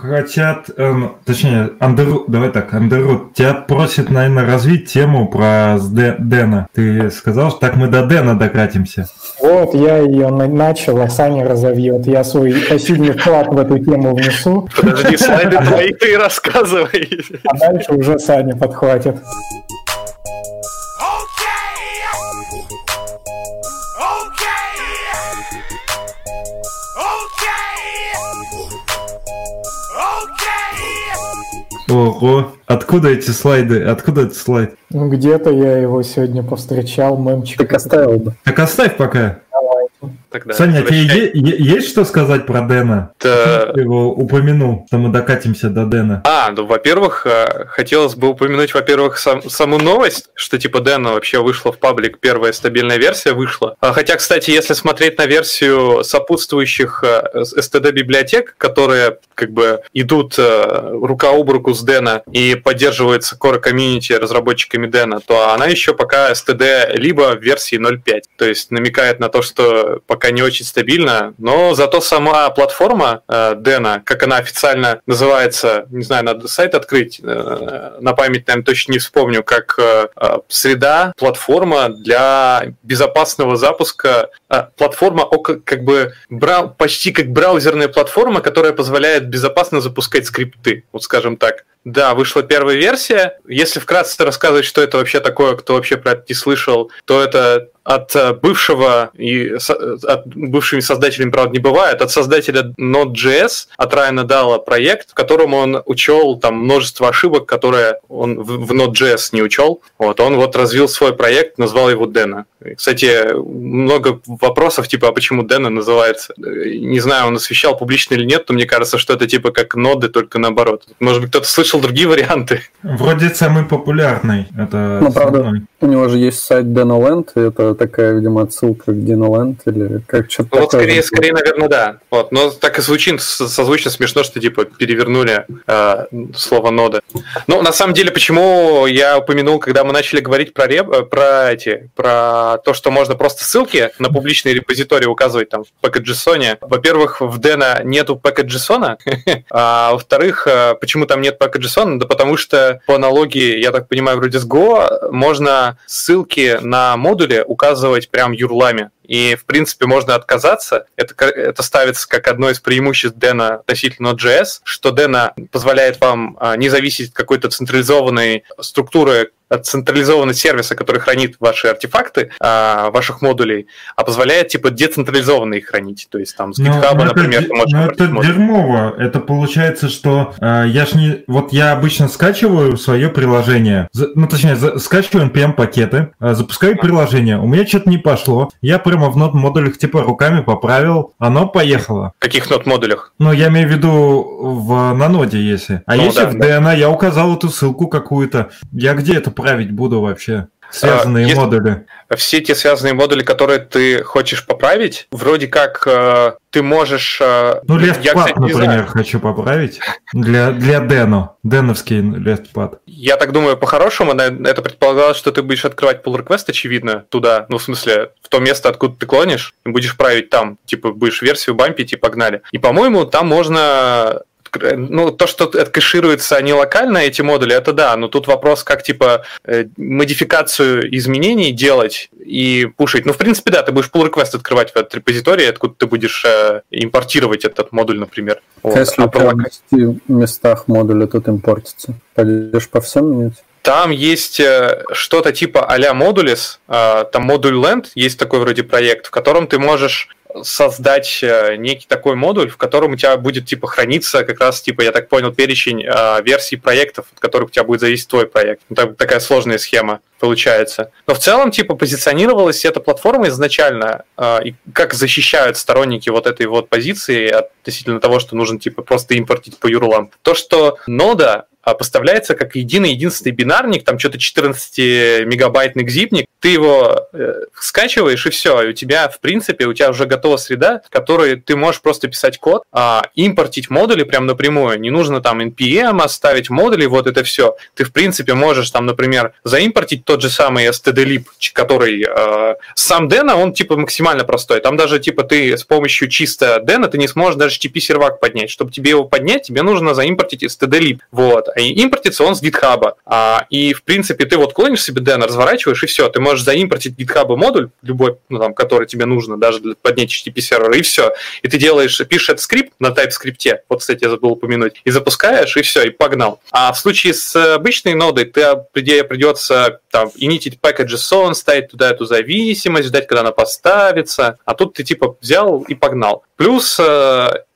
Speaker 1: хотят, эм, точнее, Андеру, давай так, Андеру, тебя просят, наверное, развить тему про Дэна. Ты сказал, что так мы до Дэна докатимся.
Speaker 4: Вот, я ее начал, а Саня разовьет. Я свой посильный вклад в эту тему внесу.
Speaker 2: Подожди, слайды твои ты рассказывай.
Speaker 4: А дальше уже Саня подхватит.
Speaker 1: Ого, откуда эти слайды? Откуда этот слайд?
Speaker 4: Ну, где-то я его сегодня повстречал, мемчик.
Speaker 3: Так оставил бы.
Speaker 1: Так оставь пока. Тогда Саня, тебе есть что сказать про Дэна?
Speaker 2: Да.
Speaker 1: Ты его упомянул, что мы докатимся до Дэна.
Speaker 2: А, ну, во-первых, э, хотелось бы упомянуть, во-первых, сам, саму новость, что типа Дэна вообще вышла в паблик, первая стабильная версия вышла. А, хотя, кстати, если смотреть на версию сопутствующих STD-библиотек, э, которые как бы идут э, рука об руку с Дэна и поддерживаются core комьюнити разработчиками Дэна, то она еще пока STD либо в версии 0.5. То есть намекает на то, что пока не очень стабильно, но зато сама платформа э, Дэна, как она официально называется, не знаю, надо сайт открыть, э, на память, наверное, точно не вспомню, как э, э среда, платформа для безопасного запуска, э, платформа как бы брау, почти как браузерная платформа, которая позволяет безопасно запускать скрипты, вот скажем так. Да, вышла первая версия. Если вкратце рассказывать, что это вообще такое, кто вообще про это не слышал, то это от э, бывшего и от бывшими создателями, правда, не бывает, от создателя Node.js, от Райана Дала проект, в котором он учел там множество ошибок, которые он в Node.js не учел. Вот, он вот развил свой проект, назвал его Dena. Кстати, много вопросов, типа, а почему Dena называется? Не знаю, он освещал публично или нет, но мне кажется, что это типа как ноды, только наоборот. Может быть, кто-то слышал другие варианты?
Speaker 1: Вроде самый популярный. Это
Speaker 3: ну, правда, у него же есть сайт Denoland, и это такая, видимо, отсылка к Denoland или как что-то
Speaker 2: ну, Вот скорее, скорее, наверное, да. Вот. Но так и звучит созвучно смешно, что типа перевернули э, слово нода. Ну, на самом деле, почему я упомянул, когда мы начали говорить про, реп, э, про эти, про то, что можно просто ссылки на публичные репозитории указывать там в PackJSON. Во-первых, в Deno нету PackJSON, а во-вторых, э, почему там нет PackJSON? Да потому что по аналогии, я так понимаю, вроде с Go, можно ссылки на модули указывать прям юрлами. И, в принципе, можно отказаться. Это, это ставится как одно из преимуществ Dena относительно Node.js, что Dena позволяет вам а, не зависеть от какой-то централизованной структуры, от централизованного сервиса, который хранит ваши артефакты а, ваших модулей, а позволяет типа децентрализованно их хранить. То есть там с GitHub, но, например,
Speaker 1: это, ты можешь но это модуль. дерьмово. Это получается, что э, я ж не. Вот я обычно скачиваю свое приложение. За, ну, точнее, за, скачиваю NPM пакеты, э, запускаю приложение. У меня что-то не пошло. Я прямо в нот модулях типа руками поправил, оно поехало.
Speaker 2: В каких нот модулях?
Speaker 1: Ну, я имею в виду в, на ноде, если. А ну, если да, в DNA, да. я указал эту ссылку какую-то. Я где это править буду вообще? Связанные а, модули.
Speaker 2: Все те связанные модули, которые ты хочешь поправить, вроде как э, ты можешь... Э,
Speaker 1: ну, LeftPad, например, знаю. хочу поправить для, для Дэну. Дэновский LeftPad.
Speaker 2: Я так думаю, по-хорошему, это предполагалось, что ты будешь открывать pull request, очевидно, туда, ну, в смысле, в то место, откуда ты клонишь, и будешь править там, типа, будешь версию бампить и погнали. И, по-моему, там можно ну, то, что это кэшируется не локально, эти модули, это да, но тут вопрос, как, типа, э, модификацию изменений делать и пушить. Ну, в принципе, да, ты будешь pull request открывать в этот репозиторий, откуда ты будешь э, импортировать этот модуль, например.
Speaker 3: Вот. Если а про... в местах модуля тут импортится, пойдешь по всем менять?
Speaker 2: Там есть э, что-то типа а-ля Modules, там модуль Land, есть такой вроде проект, в котором ты можешь создать э, некий такой модуль, в котором у тебя будет типа храниться как раз типа, я так понял, перечень э, версий проектов, от которых у тебя будет зависеть твой проект. Ну, так, такая сложная схема получается. Но в целом, типа, позиционировалась эта платформа изначально, э, и как защищают сторонники вот этой вот позиции относительно того, что нужно, типа, просто импортить по юрлам. То, что нода поставляется как единый единственный бинарник, там что-то 14-мегабайтный гзипник, ты его э, скачиваешь и все, и у тебя, в принципе, у тебя уже готова среда, в которой ты можешь просто писать код, а импортить модули прям напрямую, не нужно там NPM оставить модули, вот это все. Ты, в принципе, можешь там, например, заимпортить тот же самый stdlib, который э, сам Dena, он типа максимально простой, там даже типа ты с помощью чисто Dena ты не сможешь даже TP-сервак поднять, чтобы тебе его поднять, тебе нужно заимпортить stdlib, вот, и импортится он с GitHub. А, и, в принципе, ты вот клонишь себе Deno, разворачиваешь, и все. Ты можешь заимпортить GitHub модуль, любой, ну, там, который тебе нужно, даже для поднятия HTTP сервера, и все. И ты делаешь, пишешь этот скрипт на TypeScript, вот, кстати, я забыл упомянуть, и запускаешь, и все, и погнал. А в случае с обычной нодой ты, где придется там initить package.json, ставить туда эту зависимость, ждать, когда она поставится. А тут ты типа взял и погнал. Плюс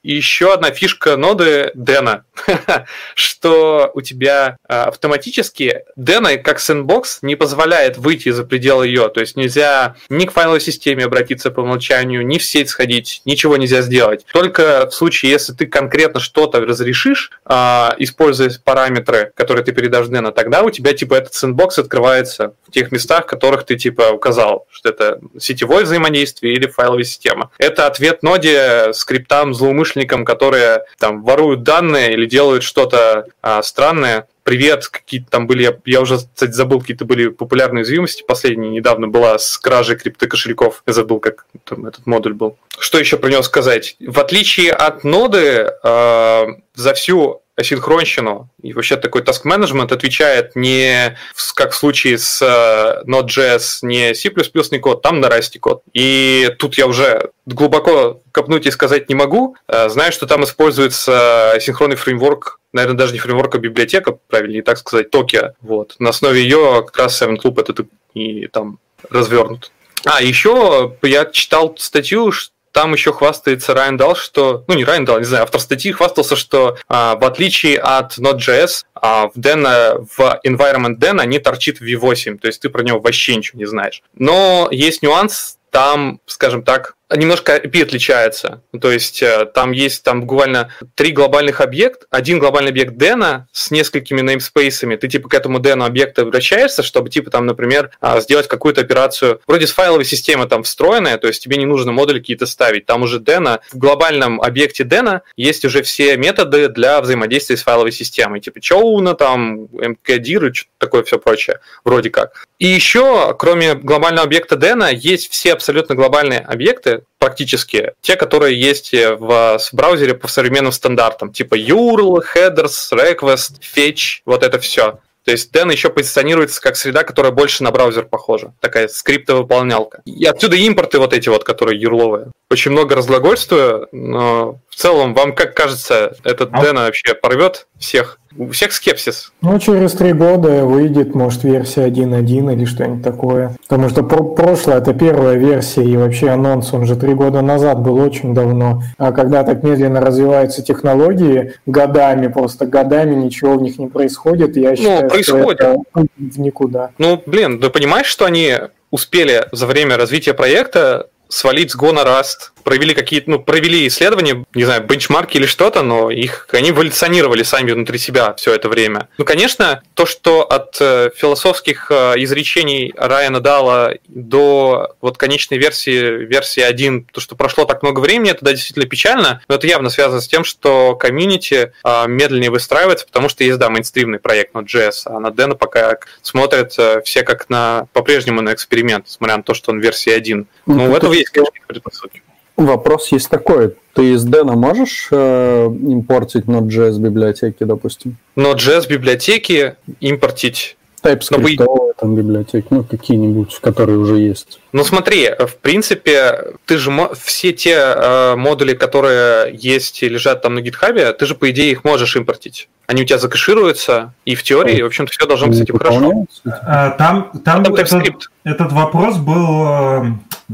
Speaker 2: еще одна фишка ноды Дэна, что у тебя э, автоматически Дэна как сэндбокс не позволяет выйти за пределы ее. То есть нельзя ни к файловой системе обратиться по умолчанию, ни в сеть сходить, ничего нельзя сделать. Только в случае, если ты конкретно что-то разрешишь, э, используя параметры, которые ты передашь Дэна, тогда у тебя типа этот сэндбокс открывается в тех местах, которых ты типа указал, что это сетевое взаимодействие или файловая система. Это ответ ноде скриптам, злоумышленникам, которые там воруют данные или делают что-то а, странное. Привет, какие-то там были, я, я уже, кстати, забыл, какие-то были популярные уязвимости. Последняя недавно была с кражей криптокошельков. Я забыл, как там этот модуль был. Что еще про него сказать? В отличие от ноды, э, за всю асинхронщину и вообще такой task management отвечает не как в случае с э, Node.js, не C++ не код, там на Rust код. И тут я уже глубоко копнуть и сказать не могу. Э, знаю, что там используется синхронный фреймворк, наверное, даже не фреймворк, а библиотека, правильнее так сказать, Tokio. Вот. На основе ее как раз Seven Loop этот и там развернут. А, еще я читал статью, что там еще хвастается Райан Дал, что... Ну, не Райан Дал, не знаю, автор статьи хвастался, что а, в отличие от Node.js, а, в, Dena, в environment Dena не торчит V8, то есть ты про него вообще ничего не знаешь. Но есть нюанс, там, скажем так, немножко IP отличается. То есть э, там есть там буквально три глобальных объекта, один глобальный объект Дэна с несколькими namespace'ами. Ты типа к этому Дэну объекта обращаешься, чтобы типа там, например, а, сделать какую-то операцию. Вроде с файловой системы там встроенная, то есть тебе не нужно модули какие-то ставить. Там уже Дэна, в глобальном объекте Дэна есть уже все методы для взаимодействия с файловой системой. Типа Чоуна, там, MKDIR и что-то такое все прочее. Вроде как. И еще, кроме глобального объекта Дэна, есть все абсолютно глобальные объекты, практически те, которые есть в, в браузере по современным стандартам, типа URL, headers, request, fetch, вот это все. То есть Den еще позиционируется как среда, которая больше на браузер похожа. Такая скриптовыполнялка. И отсюда импорты вот эти вот, которые юрловые. Очень много разглагольствую, но в целом, вам как кажется, этот а? Дэна вообще порвет всех? У всех скепсис.
Speaker 4: Ну, через три года выйдет, может, версия 1.1 или что-нибудь такое. Потому что про прошлое это первая версия, и вообще анонс, он же три года назад был очень давно. А когда так медленно развиваются технологии, годами, просто годами ничего в них не происходит, я ну, считаю, происходит. что это в никуда.
Speaker 2: Ну, блин, ты понимаешь, что они успели за время развития проекта свалить с Гона Rust, провели какие-то, ну, провели исследования, не знаю, бенчмарки или что-то, но их, они эволюционировали сами внутри себя все это время. Ну, конечно, то, что от э, философских э, изречений Райана Дала до вот конечной версии, версии 1, то, что прошло так много времени, это да, действительно печально, но это явно связано с тем, что комьюнити э, медленнее выстраивается, потому что есть, да, мейнстримный проект Node.js, а на Дэна пока смотрят э, все как на, по-прежнему на эксперимент, несмотря на то, что он версия 1. Ну, ну этом есть, конечно, предпосылки.
Speaker 3: Вопрос есть такой. Ты из Дэна можешь э, импортить Node.js библиотеки, допустим?
Speaker 2: Node.js библиотеки импортить
Speaker 3: TypeScript вы... там библиотеки, ну, какие-нибудь, которые уже есть.
Speaker 2: Ну, смотри, в принципе, ты же все те э, модули, которые есть и лежат там на гитхабе, ты же, по идее, их можешь импортить. Они у тебя закэшируются, и в теории, в общем-то, все должно быть с этим хорошо.
Speaker 1: А, там, там, там этот, этот вопрос был э,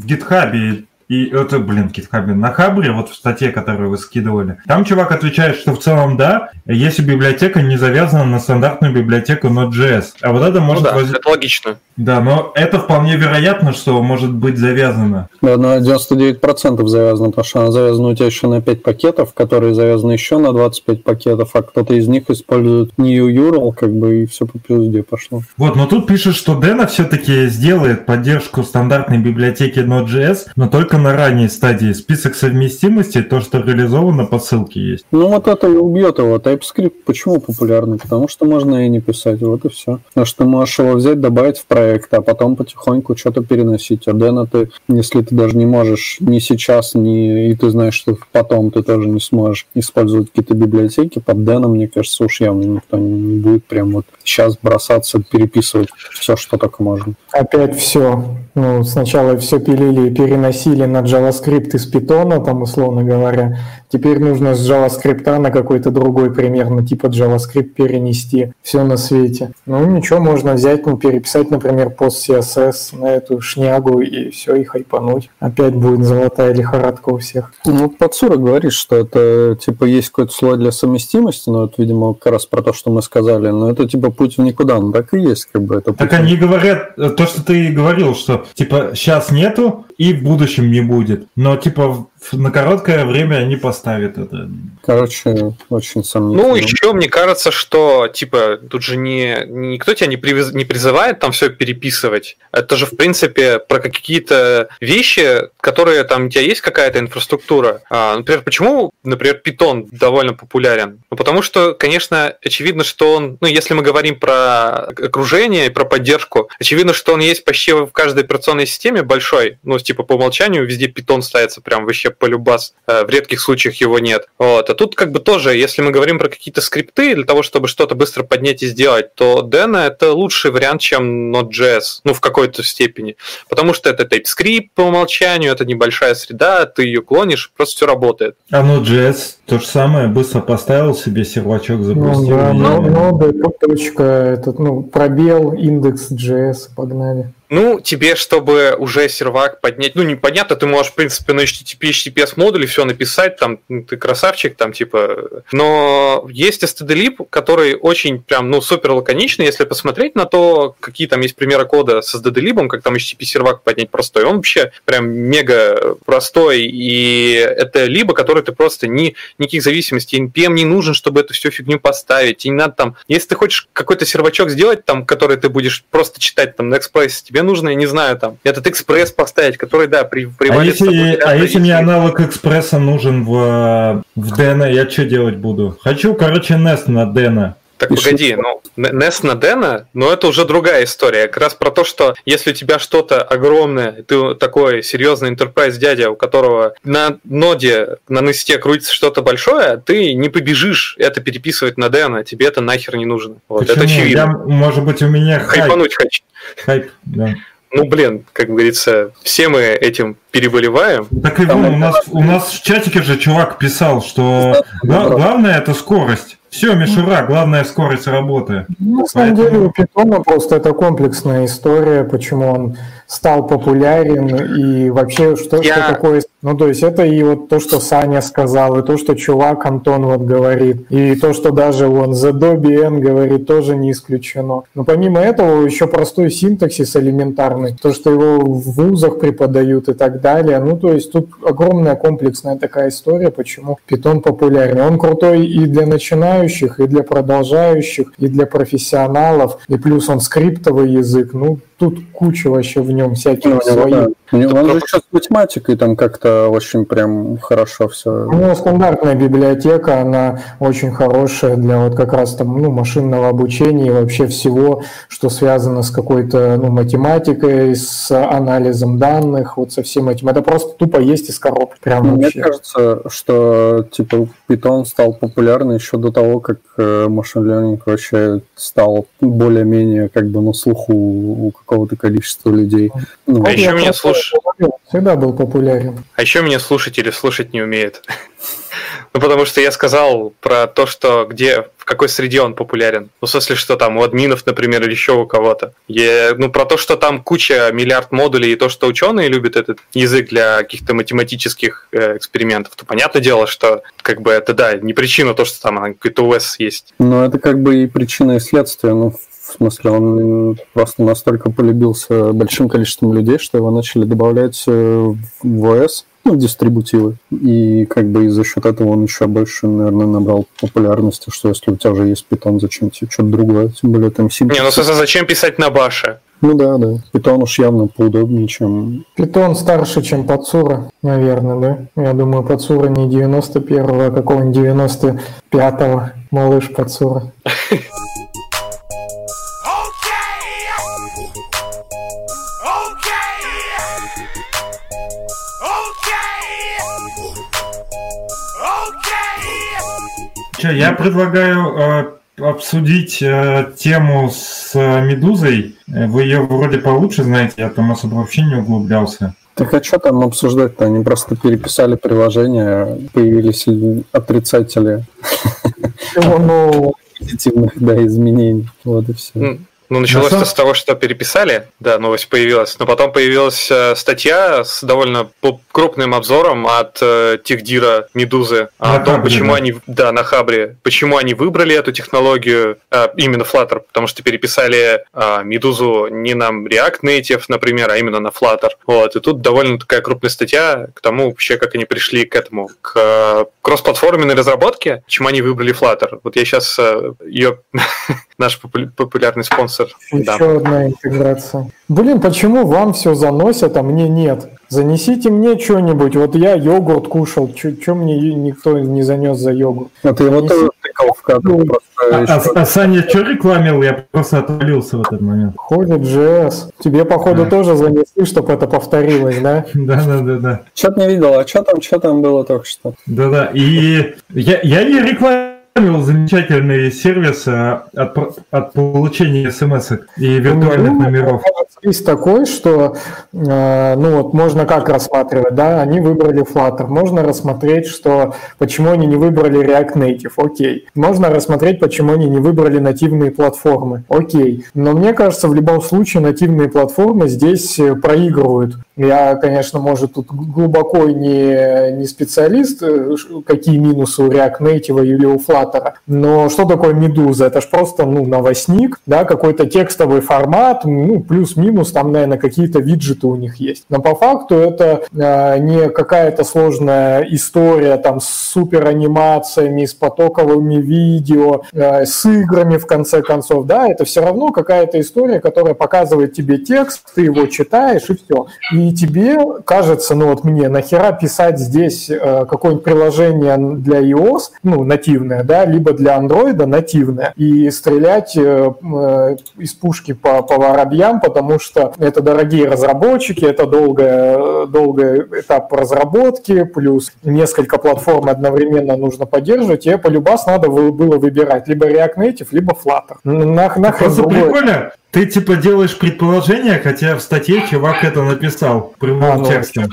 Speaker 1: гитхабе и это, блин, GitHub на Хабре, вот в статье, которую вы скидывали, там чувак отвечает, что в целом да, если библиотека не завязана на стандартную библиотеку Node.js. А вот это может...
Speaker 2: Ну да, воз... это логично.
Speaker 1: Да, но это вполне вероятно, что может быть завязано.
Speaker 3: Да, на 99% завязано, потому что она завязана у тебя еще на 5 пакетов, которые завязаны еще на 25 пакетов, а кто-то из них использует new URL, как бы, и все по пизде пошло.
Speaker 1: Вот, но тут пишет, что Дэна все-таки сделает поддержку стандартной библиотеки Node.js, но только только на ранней стадии. Список совместимости, то, что реализовано по ссылке есть.
Speaker 3: Ну вот это и убьет его. TypeScript почему популярный? Потому что можно и не писать, вот и все. Потому что ты можешь его взять, добавить в проект, а потом потихоньку что-то переносить. А Дэна ты, если ты даже не можешь ни сейчас, ни и ты знаешь, что потом ты тоже не сможешь использовать какие-то библиотеки, под Дэном, мне кажется, уж явно никто не будет прям вот сейчас бросаться, переписывать все, что только можно.
Speaker 4: Опять все. Ну, сначала все пилили и переносили на JavaScript из Python, там, условно говоря, Теперь нужно с JavaScript на какой-то другой примерно типа JavaScript перенести. Все на свете. Ну ничего, можно взять, ну, переписать, например, пост CSS на эту шнягу и все, и хайпануть. Опять будет золотая лихорадка у всех.
Speaker 3: Ну, Подсура говорит, что это типа есть какой-то слой для совместимости, но это, видимо, как раз про то, что мы сказали, но это типа путь в никуда, ну так и есть, как бы это.
Speaker 1: Так они говорят, то, что ты говорил, что типа сейчас нету и в будущем не будет, но типа на короткое время они поставят это.
Speaker 3: Короче, очень сомнительно.
Speaker 2: Ну, еще мне кажется, что, типа, тут же не, никто тебя не, привез, не призывает там все переписывать. Это же, в принципе, про какие-то вещи, которые там у тебя есть какая-то инфраструктура. А, например, почему, например, Python довольно популярен? Ну, потому что, конечно, очевидно, что он, ну, если мы говорим про окружение и про поддержку, очевидно, что он есть почти в каждой операционной системе большой. Ну, типа, по умолчанию везде Python ставится прям вообще полюбас. Э, в редких случаях его нет. Вот. А тут как бы тоже, если мы говорим про какие-то скрипты для того, чтобы что-то быстро поднять и сделать, то Dena это лучший вариант, чем Node.js, ну, в какой-то степени. Потому что это TypeScript по умолчанию, это небольшая среда, ты ее клонишь, просто все работает.
Speaker 1: А Node.js то же самое, быстро поставил себе сервачок, запустил.
Speaker 4: Ну, да, ну, нода, точка, этот, ну, пробел, индекс.js, погнали.
Speaker 2: Ну, тебе, чтобы уже сервак поднять, ну, непонятно, ты можешь, в принципе, на HTTP, HTTPS модуле все написать, там, ну, ты красавчик, там, типа, но есть stdlib, который очень прям, ну, супер лаконичный, если посмотреть на то, какие там есть примеры кода с stdlib, как там HTTP сервак поднять простой, он вообще прям мега простой, и это либо, который ты просто ни, никаких зависимостей, NPM не нужен, чтобы эту всю фигню поставить, и не надо там, если ты хочешь какой-то сервачок сделать, там, который ты будешь просто читать там Express, тебе нужно, я не знаю, там, этот экспресс поставить, который, да, при,
Speaker 1: А если, а если мне аналог экспресса нужен в, в Дэна, я что делать буду? Хочу, короче, Nest на Дэна.
Speaker 2: Так и погоди, ну, NES на Дэна, но это уже другая история. Как раз про то, что если у тебя что-то огромное, ты такой серьезный enterprise дядя, у которого на ноде, на несте крутится что-то большое, ты не побежишь это переписывать на Дэна, тебе это нахер не нужно. Вот, Почему? это очевидно. Я,
Speaker 1: может быть, у меня хайп.
Speaker 2: Хайпануть хочу. Хайп, да. Ну, блин, как говорится, все мы этим переболеваем.
Speaker 1: Так и вон, у нас, у нас в чатике же чувак писал, что главное это скорость. Все, мишура, главная скорость работы.
Speaker 4: Ну, на самом деле у Питона просто это комплексная история, почему он стал популярен и вообще что, Я... что такое... Ну, то есть это и вот то, что Саня сказал, и то, что чувак Антон вот говорит, и то, что даже он за N говорит, тоже не исключено. Но помимо этого еще простой синтаксис элементарный, то, что его в вузах преподают и так далее. Ну, то есть тут огромная комплексная такая история, почему Питон популярен. Он крутой и для начинающих, и для продолжающих, и для профессионалов, и плюс он скриптовый язык. Ну, тут куча вообще в нем всяких ну, своих. Да.
Speaker 3: Он же еще с математикой там как-то очень прям хорошо все.
Speaker 4: Ну, стандартная библиотека, она очень хорошая для вот как раз там, ну, машинного обучения и вообще всего, что связано с какой-то, ну, математикой, с анализом данных, вот со всем этим. Это просто тупо есть из коробки. Прям
Speaker 3: Мне кажется, что, типа, Python стал популярным еще до того, как э, машин learning вообще стал более-менее как бы на слуху у какого-то количества людей.
Speaker 2: Ну, а еще меня слушают...
Speaker 4: Всегда был популярен.
Speaker 2: А еще меня слушатели слушать не умеют. Ну, потому что я сказал про то, что где, в какой среде он популярен. Ну, в смысле, что там у админов, например, или еще у кого-то. Я, ну, про то, что там куча, миллиард модулей, и то, что ученые любят этот язык для каких-то математических э, экспериментов, то понятное дело, что как бы это, да, не причина то, что там какой-то ОС есть.
Speaker 3: Ну, это как бы и причина и следствие. Ну, смысле, он просто настолько полюбился большим количеством людей, что его начали добавлять э, в ОС, ну, дистрибутивы. И как бы и за счет этого он еще больше, наверное, набрал популярности, что если у тебя уже есть питон, зачем тебе что-то другое, тем более там
Speaker 2: синтез. Не, ну зачем писать на баше?
Speaker 3: Ну да, да. Питон уж явно поудобнее, чем...
Speaker 4: Питон старше, чем Пацура, наверное, да? Я думаю, Пацура не 91-го, а какого-нибудь 95-го. Малыш Пацура.
Speaker 1: Че, я предлагаю э, обсудить э, тему с э, Медузой. Вы ее вроде получше знаете, я там особо вообще не углублялся.
Speaker 3: Так а что там обсуждать-то? Они просто переписали приложение, появились отрицатели позитивных да, изменений. Вот и все.
Speaker 2: Ну, началось это с того, что переписали, да, новость появилась, но потом появилась э, статья с довольно крупным обзором от э, Техдира Медузы о том, Хабре, почему да. они, да, на Хабре, почему они выбрали эту технологию, э, именно Flutter, потому что переписали э, Медузу не на React Native, например, а именно на Flutter. Вот, и тут довольно такая крупная статья к тому, вообще, как они пришли к этому, к э, кроссплатформенной разработке, почему они выбрали Flutter. Вот я сейчас э, ее, наш популярный спонсор спонсор.
Speaker 4: Еще да. одна интеграция. Блин, почему вам все заносят, а мне нет? Занесите мне что-нибудь. Вот я йогурт кушал. Что мне никто не занес за йогурт?
Speaker 3: А ты его тоже тыкал в кадр. Ну,
Speaker 1: а, а, а Саня что рекламил? Я просто отвалился в этот момент.
Speaker 4: Ходит JS. Тебе, походу, да. тоже занесли, чтобы это повторилось, да?
Speaker 1: Да, да, да, да.
Speaker 3: Что-то не видел. А что там, что там было только что?
Speaker 1: Да, да. И я, я не рекламирую Email замечательный сервис э, от, от получения смс и виртуальных ну, номеров.
Speaker 4: Есть такой, что э, ну вот можно как рассматривать, да, они выбрали Flutter, можно рассмотреть, что почему они не выбрали React Native, окей. Можно рассмотреть, почему они не выбрали нативные платформы, окей. Но мне кажется, в любом случае нативные платформы здесь э, проигрывают. Я, конечно, может, тут глубоко не, не специалист, какие минусы у React Native или у Flutter, но что такое Медуза? Это же просто ну, новостник, да, какой-то текстовый формат, ну, плюс-минус, там, наверное, какие-то виджеты у них есть. Но по факту это э, не какая-то сложная история там с супер анимациями, с потоковыми видео, э, с играми, в конце концов, да, это все равно какая-то история, которая показывает тебе текст, ты его читаешь и все. И тебе кажется, ну вот мне, нахера писать здесь э, какое-нибудь приложение для iOS, ну, нативное, да, либо для Android нативное, и стрелять э, э, из пушки по, по воробьям, потому что это дорогие разработчики, это долгая, долгий этап разработки, плюс несколько платформ одновременно нужно поддерживать, и полюбас надо было выбирать либо React Native, либо Flutter.
Speaker 1: Нах, нахрен Просто прикольно, ты типа делаешь предположение, хотя в статье чувак это написал прямым а, ну, текстом.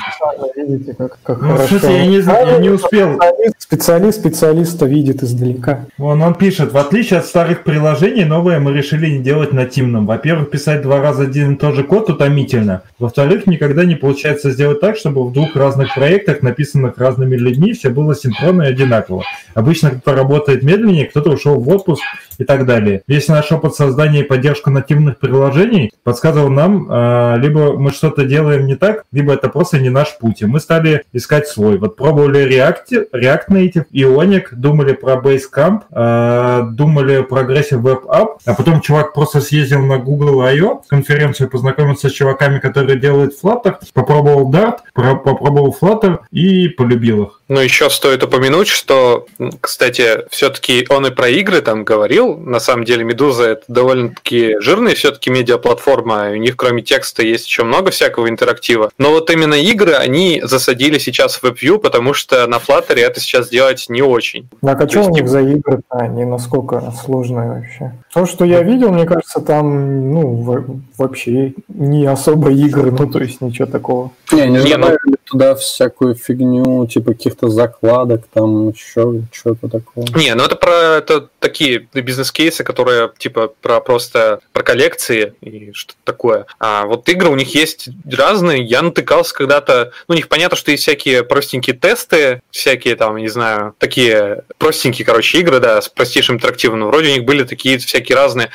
Speaker 1: Видите, как, как ну, хорошо. Кстати, я не, я не успел.
Speaker 4: Специалист специалиста видит издалека.
Speaker 1: Он, он пишет, в отличие от старых приложений, новое мы решили не делать нативным. Во-первых, писать два раза один и тот же код утомительно. Во-вторых, никогда не получается сделать так, чтобы в двух разных проектах, написанных разными людьми, все было синхронно и одинаково. Обычно кто-то работает медленнее, кто-то ушел в отпуск и так далее. Весь наш опыт создания и поддержку нативных приложений подсказывал нам, а, либо мы что-то делаем не так, либо это просто не наш путь. И мы стали искать свой. Вот пробовали React, React Native, Ionic, думали про Basecamp, а, думали про Aggressive Web App, а потом чувак просто съездил на Google I.O. конференцию, познакомился с чуваками, которые делают Flutter, попробовал Dart, попробовал Flutter и полюбил их.
Speaker 2: Ну, еще стоит упомянуть, что, кстати, все-таки он и про игры там говорил. На самом деле, Медуза это довольно-таки жирная все-таки медиаплатформа. У них, кроме текста, есть еще много всякого интерактива. Но вот именно игры они засадили сейчас в WebView, потому что на Flutter это сейчас делать не очень.
Speaker 4: Так а что у них за игры Они насколько сложные вообще? То, что я видел, мне кажется, там ну, вообще не особо игры, ну то есть ничего такого.
Speaker 3: Не, не, не ну... туда всякую фигню, типа каких-то закладок, там еще что-то такое.
Speaker 2: Не, ну это про это такие бизнес-кейсы, которые типа про просто про коллекции и что-то такое. А вот игры у них есть разные. Я натыкался когда-то, ну у них понятно, что есть всякие простенькие тесты, всякие там, не знаю, такие простенькие, короче, игры, да, с простейшим интерактивным. Вроде у них были такие всякие всякие разные.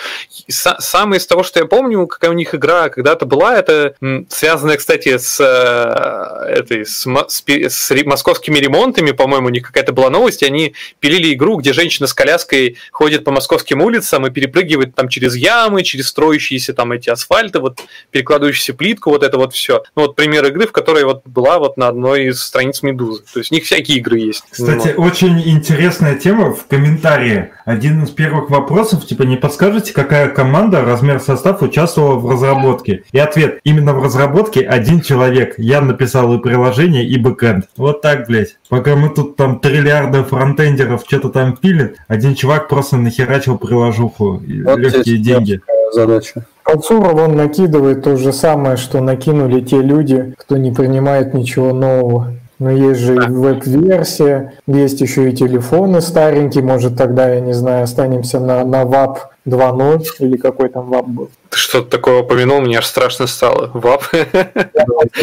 Speaker 2: Самое из того, что я помню, какая у них игра когда-то была, это связанная, кстати, с э, этой с, с, с московскими ремонтами, по-моему, у них какая-то была новость, и они пилили игру, где женщина с коляской ходит по московским улицам и перепрыгивает там через ямы, через строящиеся там эти асфальты, вот перекладывающуюся плитку, вот это вот все. Ну вот пример игры, в которой вот была вот на одной из страниц Медузы. То есть у них всякие игры есть.
Speaker 1: Кстати, ну, очень интересная тема в комментарии. Один из первых вопросов, типа, не подскажете, какая команда, размер состав участвовала в разработке? И ответ, именно в разработке один человек. Я написал и приложение, и бэкэнд. Вот так, блядь. Пока мы тут там триллиарды фронтендеров что-то там пилим, один чувак просто нахерачил приложуху. Вот легкие деньги.
Speaker 4: Задача. Подсуров он накидывает то же самое, что накинули те люди, кто не принимает ничего нового. Но есть же и веб-версия, есть еще и телефоны старенькие, может тогда, я не знаю, останемся на, на VAP 2.0 или какой там ВАП был.
Speaker 2: Ты что-то такое упомянул, мне аж страшно стало. ВАП?
Speaker 4: Я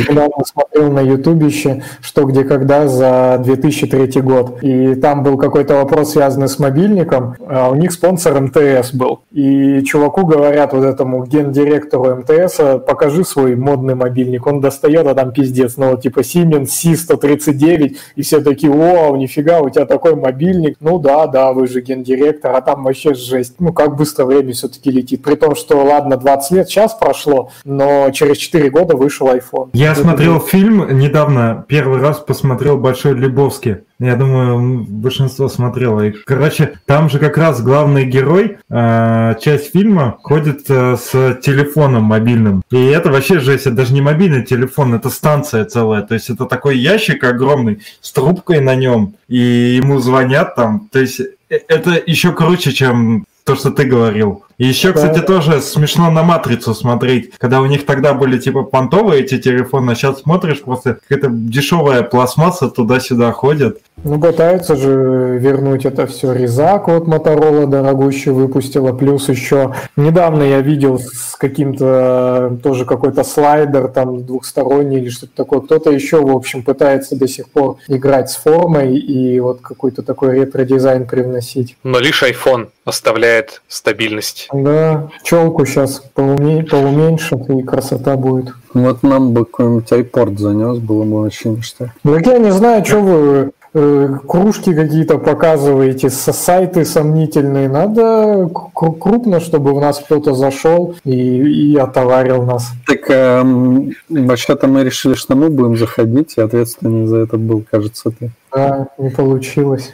Speaker 4: недавно смотрел на ютубище «Что, где, когда» за 2003 год. И там был какой-то вопрос, связанный с мобильником. А у них спонсор МТС был. И чуваку говорят вот этому гендиректору МТС, покажи свой модный мобильник. Он достает, а там пиздец. Ну, типа Siemens C139. И все такие, о, нифига, у тебя такой мобильник. Ну да, да, вы же гендиректор, а там вообще жесть. Ну, как быстро время все-таки летит. При том, что, ладно, 20 лет сейчас прошло, но через 4 года вышел iPhone.
Speaker 1: Я Это смотрел будет... фильм недавно, первый раз посмотрел «Большой Любовский». Я думаю, большинство смотрело. И, короче, там же как раз главный герой, э, часть фильма, ходит э, с телефоном мобильным. И это вообще жесть, это даже не мобильный телефон, это станция целая. То есть это такой ящик огромный с трубкой на нем, и ему звонят там. То есть это еще круче, чем то, что ты говорил. И еще, да. кстати, тоже смешно на матрицу смотреть, когда у них тогда были типа понтовые эти телефоны, а сейчас смотришь просто какая-то дешевая пластмасса туда-сюда ходит.
Speaker 4: Ну, пытаются же вернуть это все. Razr вот Motorola дорогущий выпустила, плюс еще недавно я видел с каким-то тоже какой-то слайдер там двухсторонний или что-то такое. Кто-то еще, в общем, пытается до сих пор играть с формой и вот какой-то такой ретро-дизайн привносить.
Speaker 2: Но лишь iPhone оставляет стабильность.
Speaker 4: Да, челку сейчас поуме... поуменьшат, и красота будет.
Speaker 3: Вот нам бы какой-нибудь iPort занес, было бы очень что.
Speaker 4: Так я не знаю, что вы Э, кружки какие-то показываете, сайты сомнительные. Надо крупно, чтобы у нас кто-то зашел и, и отоварил нас.
Speaker 3: Так эм, вообще-то мы решили, что мы будем заходить, и ответственный за это был, кажется, ты.
Speaker 4: Да, не получилось.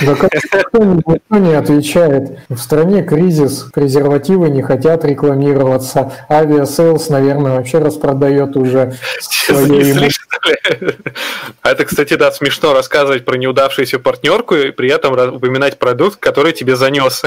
Speaker 4: никто, не отвечает. В стране кризис, презервативы не хотят рекламироваться. Авиасейлс, наверное, вообще распродает уже свои
Speaker 2: А это, кстати, да, смешно рассказывать про неудавшуюся партнерку и при этом упоминать продукт, который тебе занес.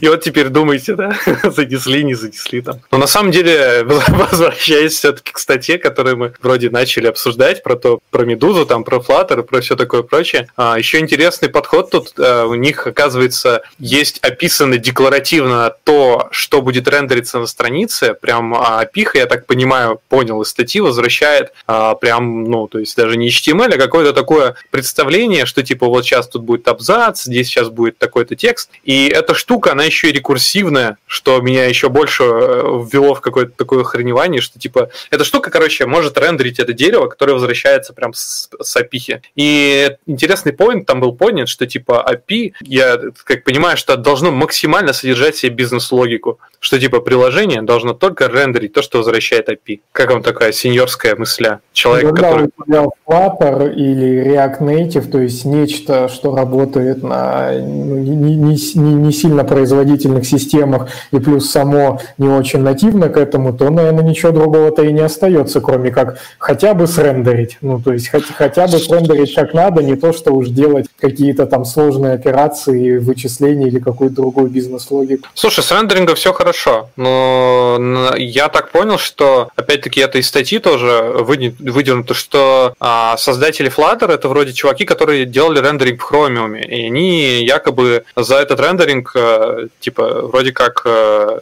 Speaker 2: И вот теперь думайте, да, занесли, не занесли там. Но на самом деле, возвращаясь все-таки к статье, которую мы вроде начали обсуждать, про то, про Медузу, там, про Flutter, про все такое прочее, а, еще интересный подход тут а, у них, оказывается, есть описано декларативно то, что будет рендериться на странице, прям а, я так понимаю, понял из статьи, возвращает а, прям, ну, то есть даже не HTML, а какое-то такое представление, что типа вот сейчас тут будет абзац, здесь сейчас будет такой-то текст, и эта штука она еще и рекурсивная, что меня еще больше э, ввело в какое-то такое охреневание, что типа эта штука, короче, может рендерить это дерево, которое возвращается прям с, с API. И интересный поинт там был понят, что типа API, я как понимаю, что должно максимально содержать себе бизнес-логику, что типа приложение должно только рендерить то, что возвращает API. Как вам такая сеньорская мысля?
Speaker 4: Человек, Когда который... у тебя Flutter или React Native, то есть нечто, что работает на ну, не, не, не, сильно производительных системах и плюс само не очень нативно к этому, то, наверное, ничего другого-то и не остается, кроме как хотя бы срендерить. Ну, то есть хоть, хотя бы срендерить как надо, не то, что уж делать какие-то там сложные операции, вычисления или какую-то другую бизнес-логику.
Speaker 2: Слушай, с рендерингом все хорошо, но я так понял, что, опять-таки, это из статьи тоже выдернуто, что а, создатели Flutter это вроде чуваки, которые делали рендеринг в Chromium, и они якобы за этот рендеринг э, типа, вроде как... Э,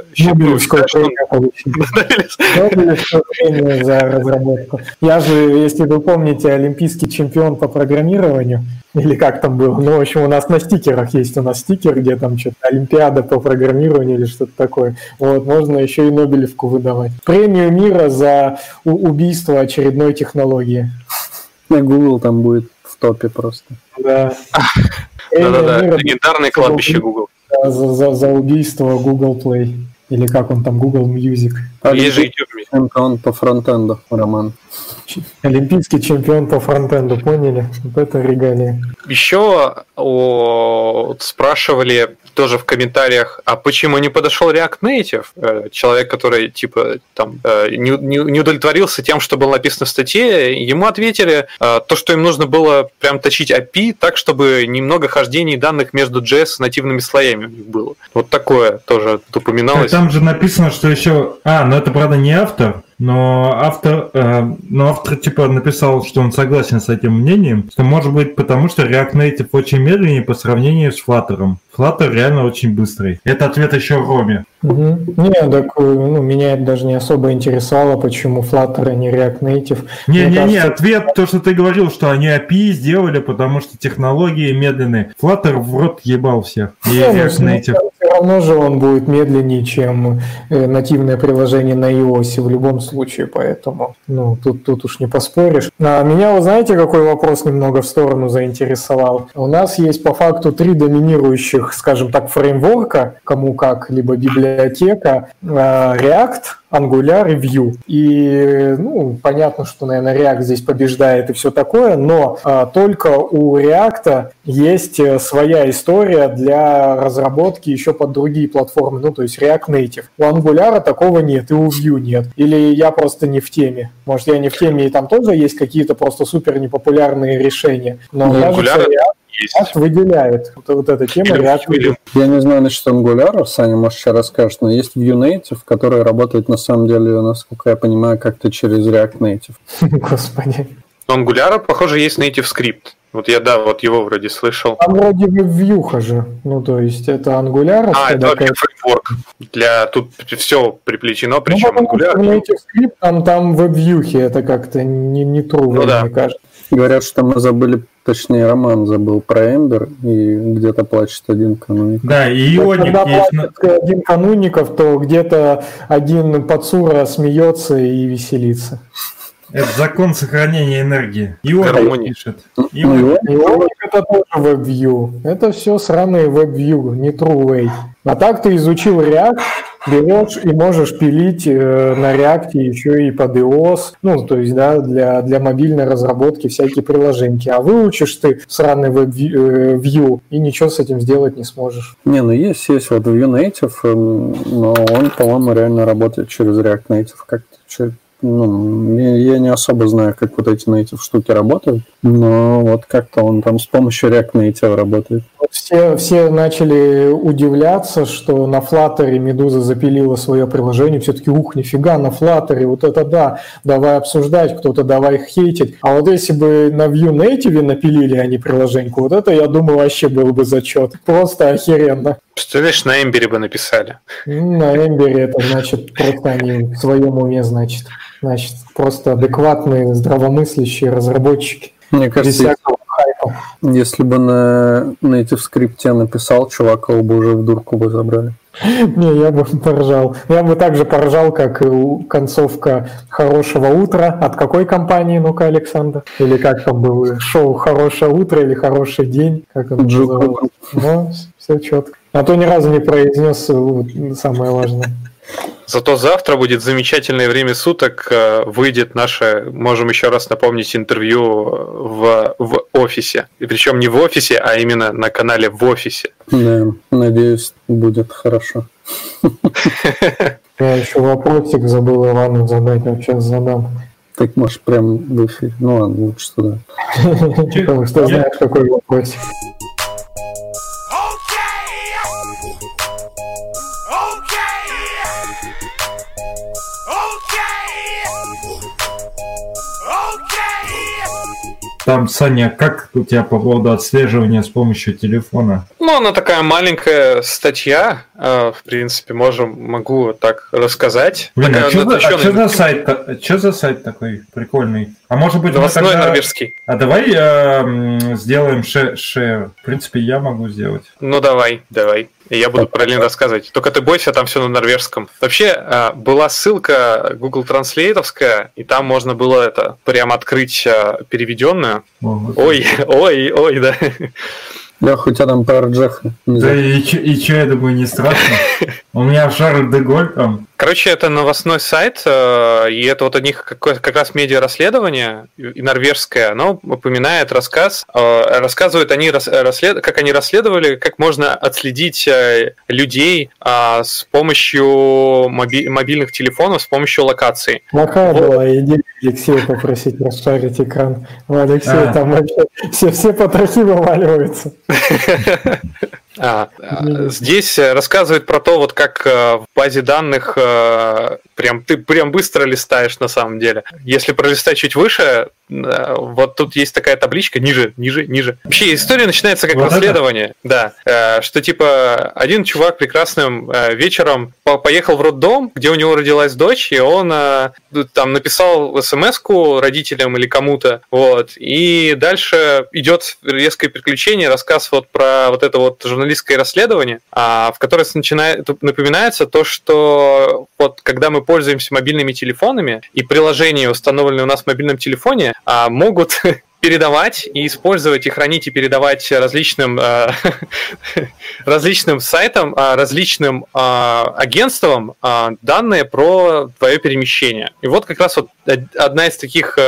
Speaker 4: премию за разработку. Я же, если вы помните, олимпийский чемпион по программированию, или как там было. Ну, в общем, у нас на стикерах есть у нас стикер, где там что-то Олимпиада по программированию или что-то такое. Вот, можно еще и Нобелевку выдавать. Премию мира за убийство очередной технологии.
Speaker 3: На Google там будет в топе просто.
Speaker 2: Да. Да-да-да, легендарное кладбище Google
Speaker 4: за, за, за убийство Google Play. Или как он там, Google Music.
Speaker 3: YouTube. Чемпион по фронтенду, Роман.
Speaker 4: Олимпийский чемпион по фронтенду, поняли? Вот это регалия.
Speaker 2: Еще о, спрашивали тоже в комментариях, а почему не подошел React Native? Э, человек, который типа там э, не, не, не удовлетворился тем, что было написано в статье, ему ответили э, то, что им нужно было прям точить API так, чтобы немного хождений данных между JS и нативными слоями у них было. Вот такое тоже упоминалось.
Speaker 1: Там же написано, что еще... А, но это, правда, не автор, но автор, э, но автор типа написал, что он согласен с этим мнением, что может быть потому, что React Native очень медленнее по сравнению с Flutter. Flutter реально очень быстрый. Это ответ еще Роме.
Speaker 4: Угу. Не, так ну, меня это даже не особо интересовало, почему Flutter, а не React Native.
Speaker 1: Не-не-не, кажется... не, ответ, то, что ты говорил, что они API сделали, потому что технологии медленные. Flutter в рот ебал всех. И ну, React Native.
Speaker 4: Все равно же он будет медленнее, чем э, нативное приложение на iOS в любом случае, поэтому ну, тут, тут уж не поспоришь. А меня, вы знаете, какой вопрос немного в сторону заинтересовал? У нас есть по факту три доминирующих, скажем так, фреймворка, кому как, либо библиотека, а, React, Angular и Vue. И, ну, понятно, что, наверное, React здесь побеждает и все такое, но а, только у React есть э, своя история для разработки еще под другие платформы, ну, то есть React Native. У Angular такого нет, и у Vue нет. Или я просто не в теме. Может, я не в теме, и там тоже есть какие-то просто супер непопулярные решения. Но
Speaker 2: у Angular, есть.
Speaker 4: выделяет. Вот, вот эта тема или, React
Speaker 3: или... Я не знаю насчет Angular, Саня, может, сейчас расскажешь, но есть Vue Native, который работает, на самом деле, насколько я понимаю, как-то через React Native.
Speaker 4: Господи.
Speaker 2: У Angular, похоже, есть native скрипт. Вот я, да, вот его вроде слышал.
Speaker 4: Там вроде вьюха же. Ну, то есть это Angular.
Speaker 2: А, это вообще фреймворк. Для... Тут все приплетено, причем ну, Angular.
Speaker 4: Native скрипт, там, там веб-вьюхи, это как-то не, не true, ну, да. мне кажется.
Speaker 3: Говорят, что мы забыли, точнее, Роман забыл про Эмбер, и где-то плачет один кануник.
Speaker 4: Да, и Ионик Когда есть. плачет один кануников, то где-то один подсура смеется и веселится.
Speaker 1: Это закон сохранения энергии. Ионик пишет.
Speaker 4: Ионик. Ионик это тоже WebView. Это все сраные WebView, не TrueWay. А так ты изучил React, берешь и можешь пилить э, на React еще и под iOS, ну, то есть, да, для, для мобильной разработки всякие приложения. А выучишь ты сраный WebView э, и ничего с этим сделать не сможешь.
Speaker 3: Не, ну есть, есть вот Vue Native, эм, но он, по-моему, реально работает через React Native. Как-то ну, я не особо знаю, как вот эти native штуки работают, но вот как-то он там с помощью React Native работает.
Speaker 4: Все, все начали удивляться, что на Flutter Медуза запилила свое приложение, все-таки ух, нифига, на Flutter, вот это да, давай обсуждать, кто-то давай хейтить. А вот если бы на Vue Native напилили они приложение, вот это, я думаю, вообще был бы зачет. Просто охеренно.
Speaker 2: Представляешь, на Эмбере бы написали.
Speaker 4: На Эмбере это значит просто они в своем уме, значит. Значит, просто адекватные, здравомыслящие разработчики.
Speaker 3: Мне кажется, если бы на Native скрипте написал, чувак, его бы уже в дурку бы забрали.
Speaker 4: Не, я бы поржал. Я бы также поржал, как и концовка «Хорошего утра». От какой компании, ну-ка, Александр? Или как там было? Шоу «Хорошее утро» или «Хороший день»? Как он назывался? Ну, все четко. А то ни разу не произнес самое важное.
Speaker 2: Зато завтра будет замечательное время суток. Э, выйдет наше, можем еще раз напомнить, интервью в, в офисе. И причем не в офисе, а именно на канале в офисе.
Speaker 3: Да, надеюсь, будет хорошо.
Speaker 4: Я еще вопросик забыл Ивану задать, а сейчас задам.
Speaker 3: Так можешь прям в эфире. Ну ладно, лучше туда.
Speaker 4: Потому что знаешь, какой вопросик.
Speaker 1: Там, Саня, как у тебя по поводу отслеживания с помощью телефона?
Speaker 2: Ну, она такая маленькая статья. Э, в принципе, можем, могу так рассказать.
Speaker 1: Блин, а что, за, а что за сайт? Что за сайт такой прикольный? А может быть,
Speaker 2: Новостной тогда... норвежский.
Speaker 1: А давай э, сделаем шею. В принципе, я могу сделать.
Speaker 2: Ну давай, давай. И я буду параллельно рассказывать. Только ты бойся, там все на норвежском. Вообще, а, была ссылка Google Translate'овская, и там можно было это прям открыть а, переведенную. Ой, ой, ой, да.
Speaker 3: Леха, у тебя там про Джеха.
Speaker 1: Да и, и что, я думаю, не страшно. У меня Шарль де Голь там.
Speaker 2: Короче, это новостной сайт, э, и это вот у них как раз медиа-расследование и норвежское, оно упоминает рассказ, э, рассказывают они, расслед... как они расследовали, как можно отследить э, людей а, с помощью мобильных телефонов, с помощью локации.
Speaker 4: Какая вот. была идея Алексея попросить расшарить экран? У Алексея а. там вообще все, все потрохи вываливаются.
Speaker 2: А, здесь рассказывает про то, вот как в базе данных прям ты прям быстро листаешь на самом деле. Если пролистать чуть выше, э, вот тут есть такая табличка ниже, ниже, ниже. Вообще история начинается как вот расследование, это? да, э, что типа один чувак прекрасным э, вечером поехал в роддом, где у него родилась дочь, и он там написал смс родителям или кому-то, вот, и дальше идет резкое приключение, рассказ вот про вот это вот журналистское расследование, а, в котором начинает напоминается то, что вот когда мы пользуемся мобильными телефонами, и приложения, установленные у нас в мобильном телефоне, а, могут передавать и использовать и хранить и передавать различным э, различным сайтам, э, различным э, агентствам данные про твое перемещение. И вот как раз вот одна из таких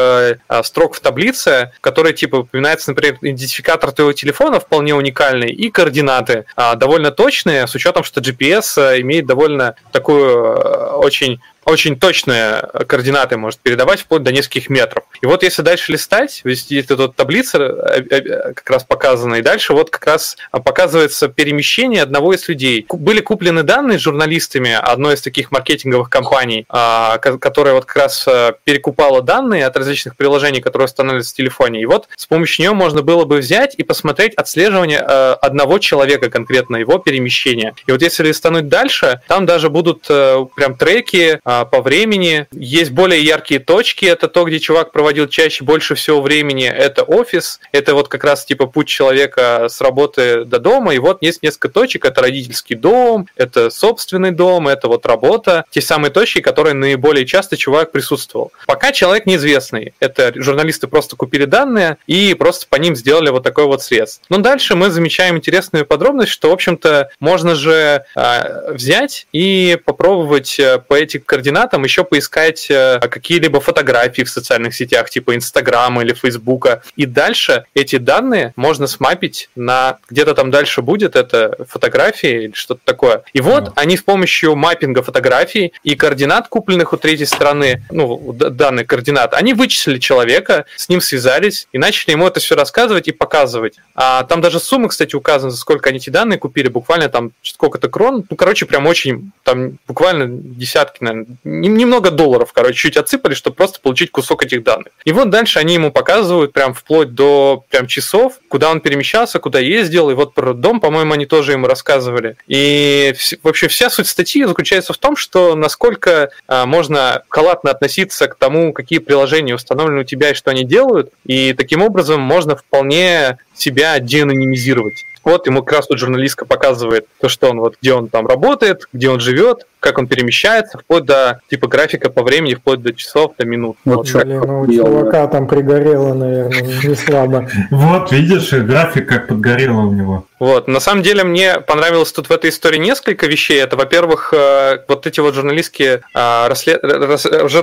Speaker 2: строк в таблице, в которой типа упоминается, например, идентификатор твоего телефона вполне уникальный и координаты довольно точные, с учетом, что GPS имеет довольно такую очень очень точные координаты может передавать вплоть до нескольких метров. И вот если дальше листать, есть тут таблица э, э, как раз показана, и дальше вот как раз показывается перемещение одного из людей. Были куплены данные журналистами одной из таких маркетинговых компаний, а, которая вот как раз э, перекупала данные от различных приложений, которые устанавливаются в телефоне. И вот с помощью нее можно было бы взять и посмотреть отслеживание одного человека конкретно, его перемещения. И вот если листануть дальше, там даже будут прям треки а, по времени. Есть более яркие точки, это то, где чувак проводил чаще, больше всего времени. Это офис, это вот как раз типа путь человека с работы до дома. И вот есть несколько точек, это родительский дом, это собственный дом, это вот работа. Те самые точки, которые наиболее часто чувак присутствовал. Пока человек неизвестный. Это журналисты просто купили данные и просто по ним сделали вот такой вот срез. Но дальше мы замечаем интересную подробность, что, в общем-то, можно же э, взять и попробовать э, по этим координатам еще поискать э, какие-либо фотографии в социальных сетях, типа Инстаграма или Фейсбука. И дальше эти данные можно смапить на... Где-то там дальше будет это фотографии или что-то такое. И вот mm. они с помощью маппинга фотографий и координат, купленных у третьей стороны, ну, данные координат, они вычислили человека, с ним связались и начали ему это все рассказывать и показывать. А там даже суммы, кстати, указаны, за сколько они эти данные купили, буквально там сколько-то крон. Ну, короче, прям очень, там буквально десятки, наверное, немного долларов, короче, чуть отсыпали, чтобы просто получить кусок этих данных. И вот дальше они ему показывают прям вплоть до прям часов, куда он перемещался, куда ездил, и вот про дом, по-моему, они тоже ему рассказывали. И вообще вся суть статьи заключается в том, что насколько а, можно халатно относиться к тому, какие приложения установлены у тебя и что они делают, и таким образом можно вполне себя деанонимизировать. Вот ему как раз тут журналистка показывает то, что он вот, где он там работает, где он живет, как он перемещается, вплоть до типа графика по времени, вплоть до часов, до минут.
Speaker 4: Вот, вот блин, ну, у чувака там пригорело, наверное, не слабо.
Speaker 1: Вот, видишь, график как подгорело у него.
Speaker 2: Вот. На самом деле мне понравилось тут в этой истории несколько вещей. Это, во-первых, э, вот эти вот журналистские э, расслед...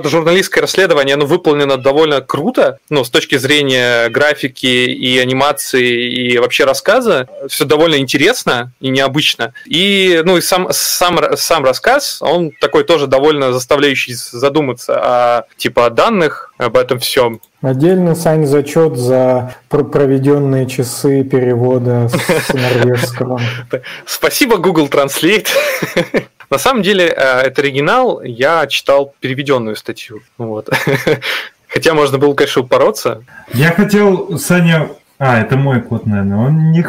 Speaker 2: журналистское расследование, оно выполнено довольно круто, ну, с точки зрения графики и анимации и вообще рассказа. Все довольно интересно и необычно. И, ну, и сам, сам, сам рассказ, он такой тоже довольно заставляющий задуматься о, типа, о данных, об этом всем.
Speaker 4: Отдельно, Сань, зачет за проведенные часы перевода с норвежского.
Speaker 2: Спасибо, Google Translate. На самом деле, э, это оригинал, я читал переведенную статью. Вот. Хотя можно было, конечно, упороться.
Speaker 1: Я хотел, Саня, а, это мой кот, наверное. Он не,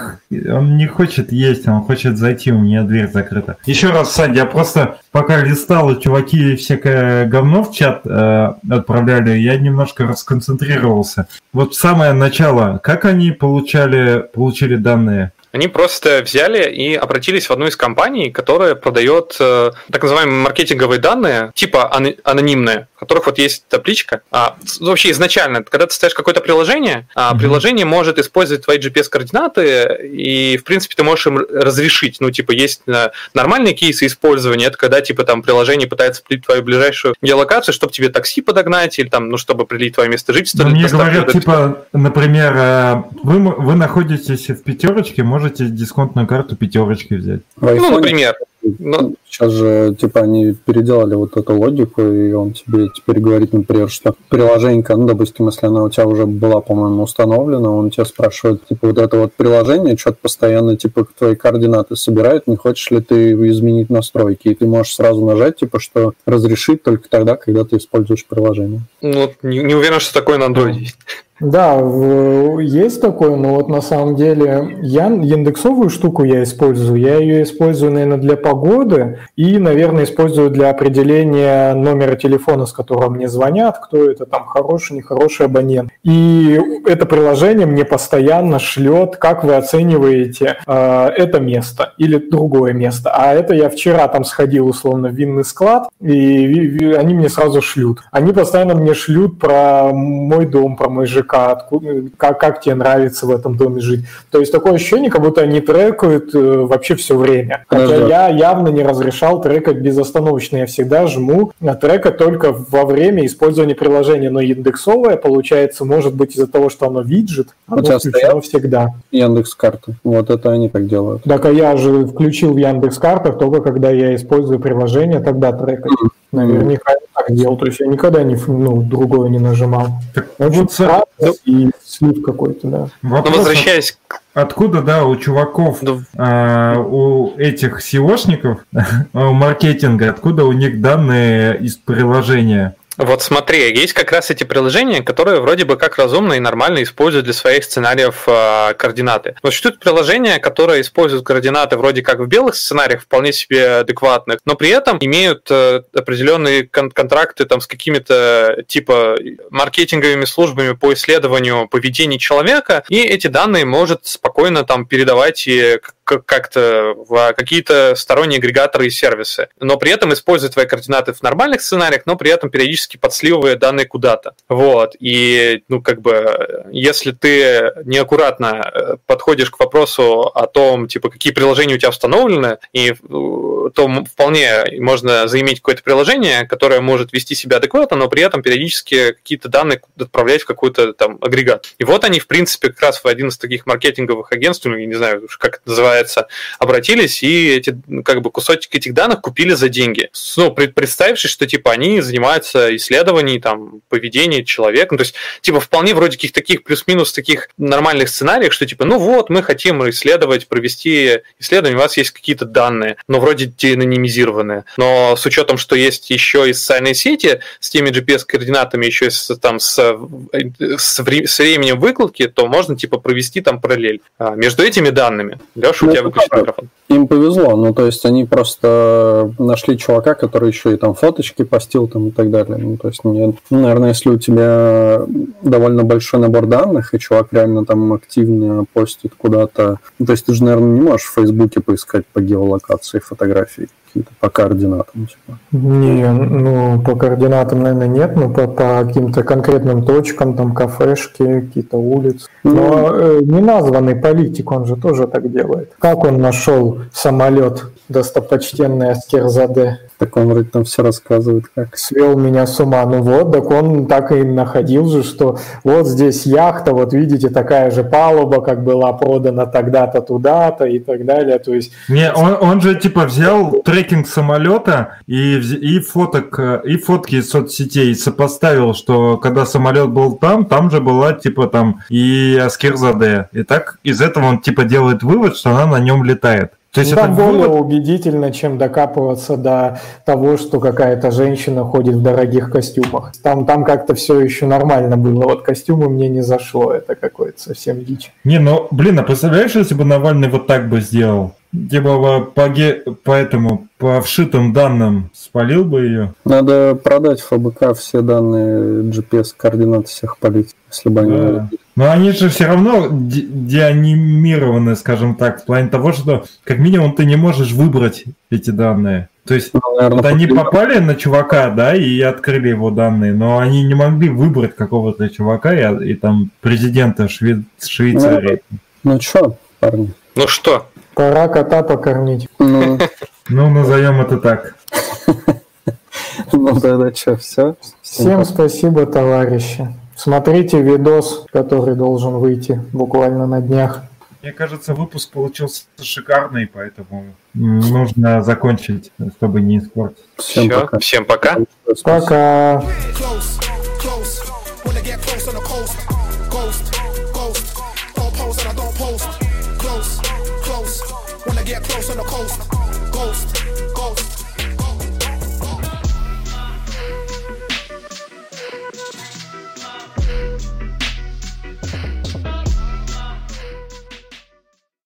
Speaker 1: он не хочет есть, он хочет зайти, у меня дверь закрыта. Еще раз, Сань, я просто пока листал, чуваки всякое говно в чат э, отправляли, я немножко расконцентрировался. Вот самое начало, как они получали, получили данные?
Speaker 2: Они просто взяли и обратились в одну из компаний, которая продает э, так называемые маркетинговые данные, типа анонимные, в которых вот есть табличка. А, вообще изначально, когда ты ставишь какое-то приложение, а, mm-hmm. приложение может использовать твои GPS-координаты, и, в принципе, ты можешь им разрешить. Ну, типа, есть э, нормальные кейсы использования, это когда, типа, там, приложение пытается определить твою ближайшую геолокацию, чтобы тебе такси подогнать, или там, ну, чтобы определить твое место жительства.
Speaker 1: мне говорят, типа, например, э, вы, вы находитесь в пятерочке, может можете дисконтную карту пятерочки взять.
Speaker 2: Ну, например.
Speaker 3: Ну, сейчас же, типа, они переделали вот эту логику, и он тебе теперь говорит, например, что приложение, ну, допустим, если она у тебя уже была, по-моему, установлена, он тебя спрашивает, типа, вот это вот приложение что-то постоянно, типа, твои координаты собирает, не хочешь ли ты изменить настройки, и ты можешь сразу нажать, типа, что разрешить только тогда, когда ты используешь приложение.
Speaker 2: Ну, не, не уверен, что такое на Android есть.
Speaker 4: Да, есть такое, но вот на самом деле я индексовую штуку я использую. Я ее использую, наверное, для погоды и, наверное, использую для определения номера телефона, с которого мне звонят, кто это там хороший, нехороший абонент. И это приложение мне постоянно шлет, как вы оцениваете э, это место или другое место. А это я вчера там сходил условно в винный склад, и, и они мне сразу шлют. Они постоянно мне шлют про мой дом, про мой ЖК языка, откуда, как, как тебе нравится в этом доме жить. То есть такое ощущение, как будто они трекают э, вообще все время. Хотя да. я явно не разрешал трекать безостановочно. Я всегда жму на трека только во время использования приложения. Но индексовое, получается, может быть из-за того, что оно виджет, оно включено всегда.
Speaker 3: Яндекс карты. Вот это они так делают.
Speaker 4: Так, а я же включил в Яндекс картах только когда я использую приложение, тогда трекать. Наверняка я так делал. То есть я никогда не, ну, другое не нажимал.
Speaker 1: Так, вот,
Speaker 4: ну, и слив какой-то, да.
Speaker 2: Вопрос, Но возвращаясь
Speaker 1: Откуда, да, у чуваков, да. А, у этих SEOшников, у маркетинга, откуда у них данные из приложения?
Speaker 2: Вот смотри, есть как раз эти приложения, которые вроде бы как разумно и нормально используют для своих сценариев э, координаты. Но существуют приложения, которые используют координаты вроде как в белых сценариях, вполне себе адекватных, но при этом имеют э, определенные кон- контракты там с какими-то типа маркетинговыми службами по исследованию поведения человека, и эти данные может спокойно там передавать и как-то в какие-то сторонние агрегаторы и сервисы, но при этом используя твои координаты в нормальных сценариях, но при этом периодически подсливывая данные куда-то. Вот. И, ну, как бы, если ты неаккуратно э, подходишь к вопросу о том, типа, какие приложения у тебя установлены, и э, то вполне можно заиметь какое-то приложение, которое может вести себя адекватно, но при этом периодически какие-то данные отправлять в какой-то там агрегат. И вот они, в принципе, как раз в один из таких маркетинговых агентств, ну, я не знаю, как это называется, называется, обратились и эти, как бы кусочек этих данных купили за деньги. Ну, представившись, что типа они занимаются исследованием там поведения человека, ну, то есть типа вполне вроде каких таких плюс-минус таких нормальных сценариев, что типа, ну вот, мы хотим исследовать, провести исследование, у вас есть какие-то данные, но вроде деанонимизированные. Но с учетом, что есть еще и социальные сети с теми GPS-координатами, еще с, там с, с, временем выкладки, то можно типа провести там параллель а, между этими данными. Леша, у тебя выключен микрофон.
Speaker 3: Им повезло, ну то есть они просто нашли чувака, который еще и там фоточки постил там и так далее. Ну то есть нет. Ну, наверное, если у тебя довольно большой набор данных, и чувак реально там активно постит куда-то, ну, то есть ты же, наверное, не можешь в Фейсбуке поискать по геолокации фотографий какие-то по координатам? Типа?
Speaker 4: Не, ну, по координатам, наверное, нет, но по, по каким-то конкретным точкам, там, кафешки, какие-то улицы. Ну, но э, неназванный политик, он же тоже так делает. Как он нашел самолет достопочтенный Аскерзаде?
Speaker 3: Так он вроде там все рассказывает, как.
Speaker 4: Свел меня с ума. Ну вот, так он так и находил же, что вот здесь яхта, вот видите, такая же палуба, как была продана тогда-то туда-то и так далее. То есть...
Speaker 1: Не, он, он же типа взял трекинг самолета и, и, фоток, и фотки из соцсетей сопоставил, что когда самолет был там, там же была типа там и Аскерзаде. И так из этого он типа делает вывод, что она на нем летает.
Speaker 4: То есть ну, это более вывод... убедительно, чем докапываться до того, что какая-то женщина ходит в дорогих костюмах. Там, там как-то все еще нормально было. Вот костюмы мне не зашло. Это какое-то совсем дичь.
Speaker 1: Не, ну, блин, а представляешь, если бы Навальный вот так бы сделал? Типа по, ге... по этому, по вшитым данным спалил бы ее?
Speaker 3: Надо продать ФБК все данные GPS-координат всех политиков, если бы они... Да.
Speaker 1: Но они же все равно де- деанимированы, скажем так, в плане того, что как минимум ты не можешь выбрать эти данные. То есть ну, наверное, вот они попали на чувака, да, и открыли его данные, но они не могли выбрать какого-то чувака и, и там президента Шве- Швейцарии.
Speaker 3: Ну, ну что, парни?
Speaker 2: Ну что?
Speaker 4: Пора кота покормить.
Speaker 1: Ну, ну назовем это так.
Speaker 3: Ну тогда что, все?
Speaker 4: Всем спасибо, товарищи. Смотрите видос, который должен выйти буквально на днях.
Speaker 1: Мне кажется, выпуск получился шикарный, поэтому нужно закончить, чтобы не испортить.
Speaker 2: Всем Все, пока. Всем пока.
Speaker 4: Пока.